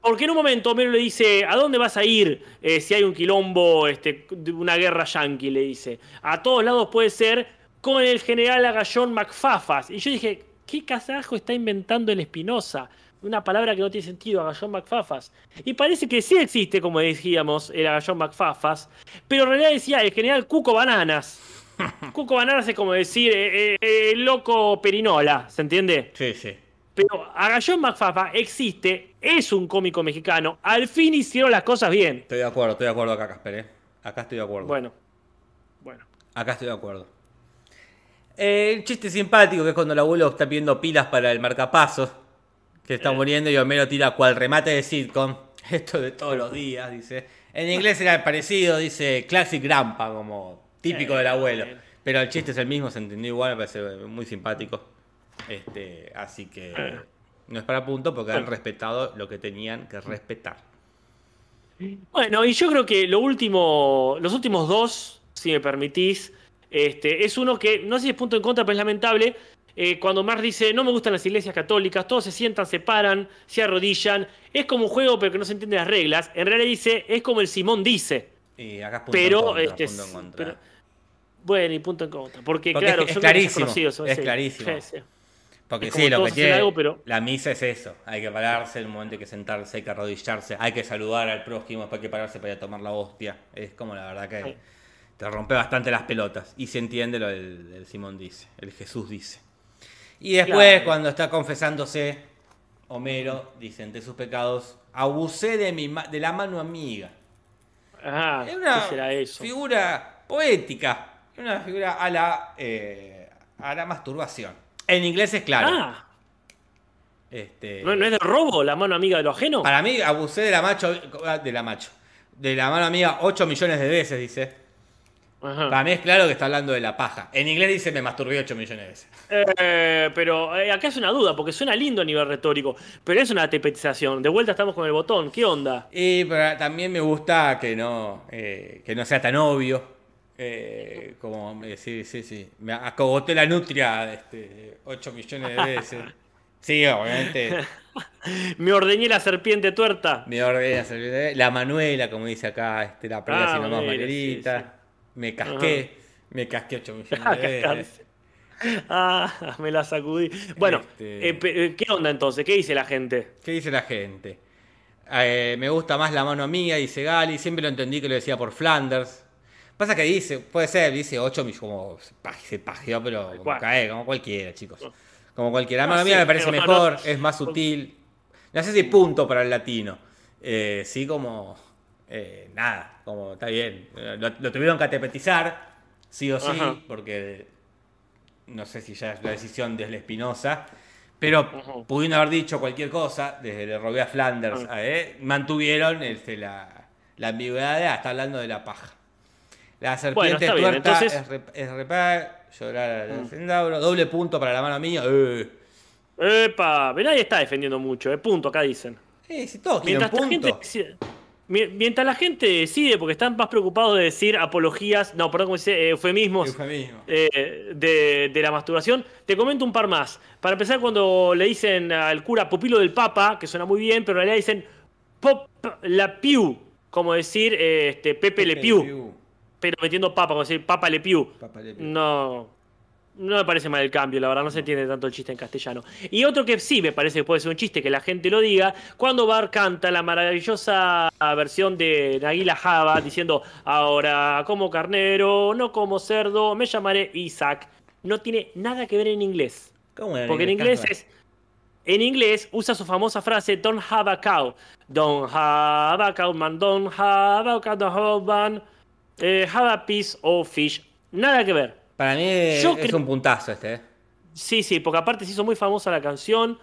Porque en un momento Homero le dice, ¿a dónde vas a ir eh, si hay un quilombo, este, una guerra yanqui? Le dice. A todos lados puede ser con el general Agallón McFafas. Y yo dije, ¿qué carajo está inventando el Espinosa? Una palabra que no tiene sentido, Agallón McFafas. Y parece que sí existe, como decíamos, el Agallón McFafas. Pero en realidad decía el general Cuco Bananas. [laughs] Cuco Bananas es como decir eh, eh, el loco Perinola, ¿se entiende? Sí, sí. Pero Agallón McFafa existe, es un cómico mexicano. Al fin hicieron las cosas bien. Estoy de acuerdo, estoy de acuerdo acá, Casper, ¿eh? Acá estoy de acuerdo. Bueno, bueno. Acá estoy de acuerdo. Eh, el chiste simpático que es cuando el abuelo está pidiendo pilas para el marcapasos, que está Eh. muriendo y Homero tira cual remate de sitcom. [laughs] Esto de todos los días, dice. En inglés era parecido, dice Classic Grandpa, como típico Eh, del abuelo. Pero el chiste es el mismo, se entendió igual, me parece muy simpático. Este, así que no es para punto porque han respetado lo que tenían que respetar. Bueno, y yo creo que lo último, los últimos dos, si me permitís, este, es uno que no sé si es punto en contra, pero es lamentable. Eh, cuando Marx dice, no me gustan las iglesias católicas, todos se sientan, se paran, se arrodillan. Es como un juego, pero que no se entienden las reglas. En realidad dice, es como el Simón dice. Y acá es punto Pero, en contra, este, pero- bueno, y punto en contra. Porque, Porque claro, es- yo clarísimo, conocido es sí. clarísimo. Sí, sí. Porque sí, lo que tiene algo, pero- la misa es eso. Hay que pararse, un momento hay que sentarse, hay que arrodillarse, hay que saludar al prójimo, después hay que pararse para ir a tomar la hostia. Es como la verdad que te rompe bastante las pelotas. Y se entiende lo del, del Simón dice, el Jesús dice. Y después, Claro. cuando está confesándose, Homero dice entre sus pecados, abusé de, mi ma- de la mano amiga. Ah, Es una ¿qué será eso? figura poética, es una figura a la, eh, a la masturbación. En inglés es claro. Ah, Este, ¿no, no es de robo la mano amiga de lo ajeno? Para mí abusé de la macho, de la macho, de la mano amiga 8 millones de veces, dice. Ajá. Para mí es claro que está hablando de la paja. En inglés dice me masturbé 8 millones de veces. Eh, pero eh, acá es una duda, porque suena lindo a nivel retórico, pero es una tepetización. De vuelta estamos con el botón, ¿qué onda? Y pero también me gusta que no, eh, que no sea tan obvio. eh, como sí, sí, sí. Me acogoté la nutria este, 8 millones de veces. [laughs] Sí, obviamente. Me ordeñé la serpiente tuerta. Me ordena servir- La Manuela, como dice acá, este, la prenda Ah, si nomás Manuelita. sí, Me casqué. Me casqué 8 millones de [laughs] veces. Ah, me la sacudí. Bueno, Este- eh, eh, ¿qué onda entonces? ¿Qué dice la gente? ¿Qué dice la gente? Eh, me gusta más la mano amiga, dice Gali. Siempre lo entendí que lo decía por Flanders. Pasa que dice, puede ser, dice 8 millones, como se pajeó, pero como cae, como cualquiera, chicos. Como cualquiera. La Ah, mano sí, amiga me parece no, mejor, no. es más sutil. No sé si punto para el latino. Eh, sí, como. Eh, nada, como está bien. Eh, Lo, lo tuvieron que atepetizar, sí o sí, Ajá. porque no sé si ya es la decisión de Espinosa, pero Ajá. pudiendo haber dicho cualquier cosa, desde le robé a Flanders, Ah. eh, mantuvieron este, la, la ambigüedad de, ah, está hablando de la paja. La serpiente bien, tuerta entonces- es, rep- es repar, llorar al Mm. centauro, doble punto para la mano mía. Eh. Epa, pero nadie está defendiendo mucho, eh, punto, acá dicen. Eh, si todos Mientras punto. gente mientras la gente decide, porque están más preocupados de decir apologías, no, perdón, ¿cómo se dice? Eufemismos Eufemismo. eh, de, de la masturbación. Te comento un par más. Para empezar, cuando le dicen al cura pupilo del Papa, que suena muy bien, pero en realidad dicen Pop la Piu, como decir eh, este, Pepe, Le Piu, pero metiendo papa, como decir Papa Le Piu. Papa Le Piu. No, no me parece mal el cambio, la verdad, no se entiende tanto el chiste en castellano. Y otro que sí me parece que puede ser un chiste, que la gente lo diga, cuando Bar canta la maravillosa versión de Naguila Java, diciendo, ahora como carnero, no como cerdo, me llamaré Isaac. No tiene nada que ver en inglés. ¿Cómo Porque en inglés es... En inglés usa su famosa frase Don't have a cow. Don't have a cow, man. Don't have a cow, don't have one. Eh, have a piece of fish. Nada que ver. Para mí es, Yo es un puntazo este. eh. Sí, sí, porque aparte se hizo muy famosa la canción.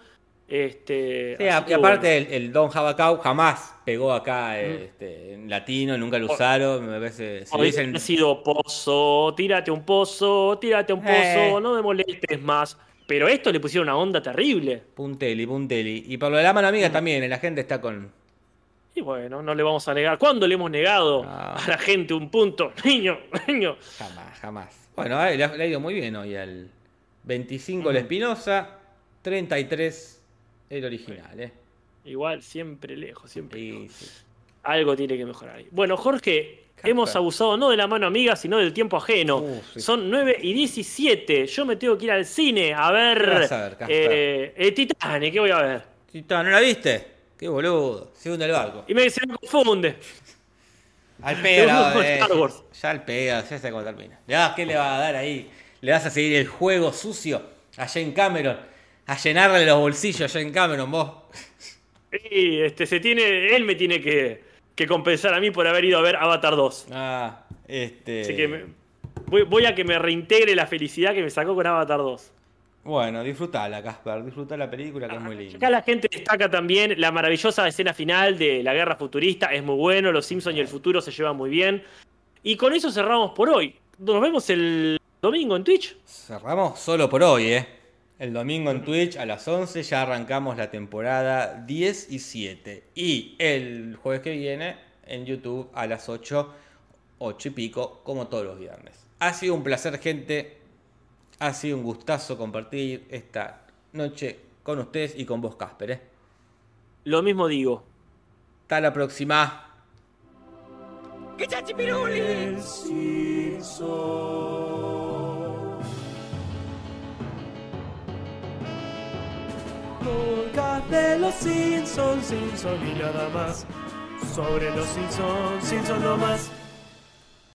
Este, Sí, así a- que y aparte bueno. el, el Don Jabacau jamás pegó acá este, en latino, nunca lo usaron, me parece. Si dicen, ha sido pozo, tírate un pozo, tírate un pozo, Eh. no me molestes más. Pero esto le pusieron una onda terrible. punteli, punteli. Y por lo de la mano amiga también, la gente está con... Y bueno, no le vamos a negar. ¿Cuándo le hemos negado a la gente un punto? [laughs] Niño, niño. Jamás, jamás. Bueno, le, ha, le ha ido muy bien hoy al 25 el Espinosa, 33 el original, ¿eh? Igual, siempre lejos, siempre Sí, lejos. sí. Algo tiene que mejorar ahí. Bueno, Jorge, hemos abusado no de la mano amiga, sino del tiempo ajeno. Uh, sí. Son 9 y 17. Yo me tengo que ir al cine a ver. ¿Qué vas a ver, eh, eh, Titanic, ¿qué voy a ver? Tito, ¿No la viste? Qué boludo. Se hunde el barco. Y me, se me confunde. [laughs] Al pedo, eh, ya al pedo, ya sé cómo termina. Le vas- ¿Qué le va a dar ahí? ¿Le vas a seguir el juego sucio a Jane Cameron? A llenarle los bolsillos a Jane Cameron, vos. Y este, se tiene, él me tiene que, que compensar a mí por haber ido a ver Avatar 2. Ah, este. Así que me- voy, voy a que me reintegre la felicidad que me sacó con Avatar 2. Bueno, disfrutala, Casper. Disfruta la película que es muy linda. Acá la gente destaca también la maravillosa escena final de la guerra futurista. Es muy bueno, los Simpsons y el futuro se llevan muy bien. Y con eso cerramos por hoy. Nos vemos el domingo en Twitch. Cerramos solo por hoy, ¿eh? El domingo en Twitch a las 11 ya arrancamos la temporada 10 y 7. Y el jueves que viene en YouTube a las 8, 8 y pico, como todos los viernes. Ha sido un placer, gente. Ha sido un gustazo compartir esta noche con ustedes y con vos, Casper. ¿eh? Lo mismo digo. Hasta la próxima. Simpson. Podcast de los Simpsons, Simpson y nada más. Sobre los Simpsons, Simpson no más.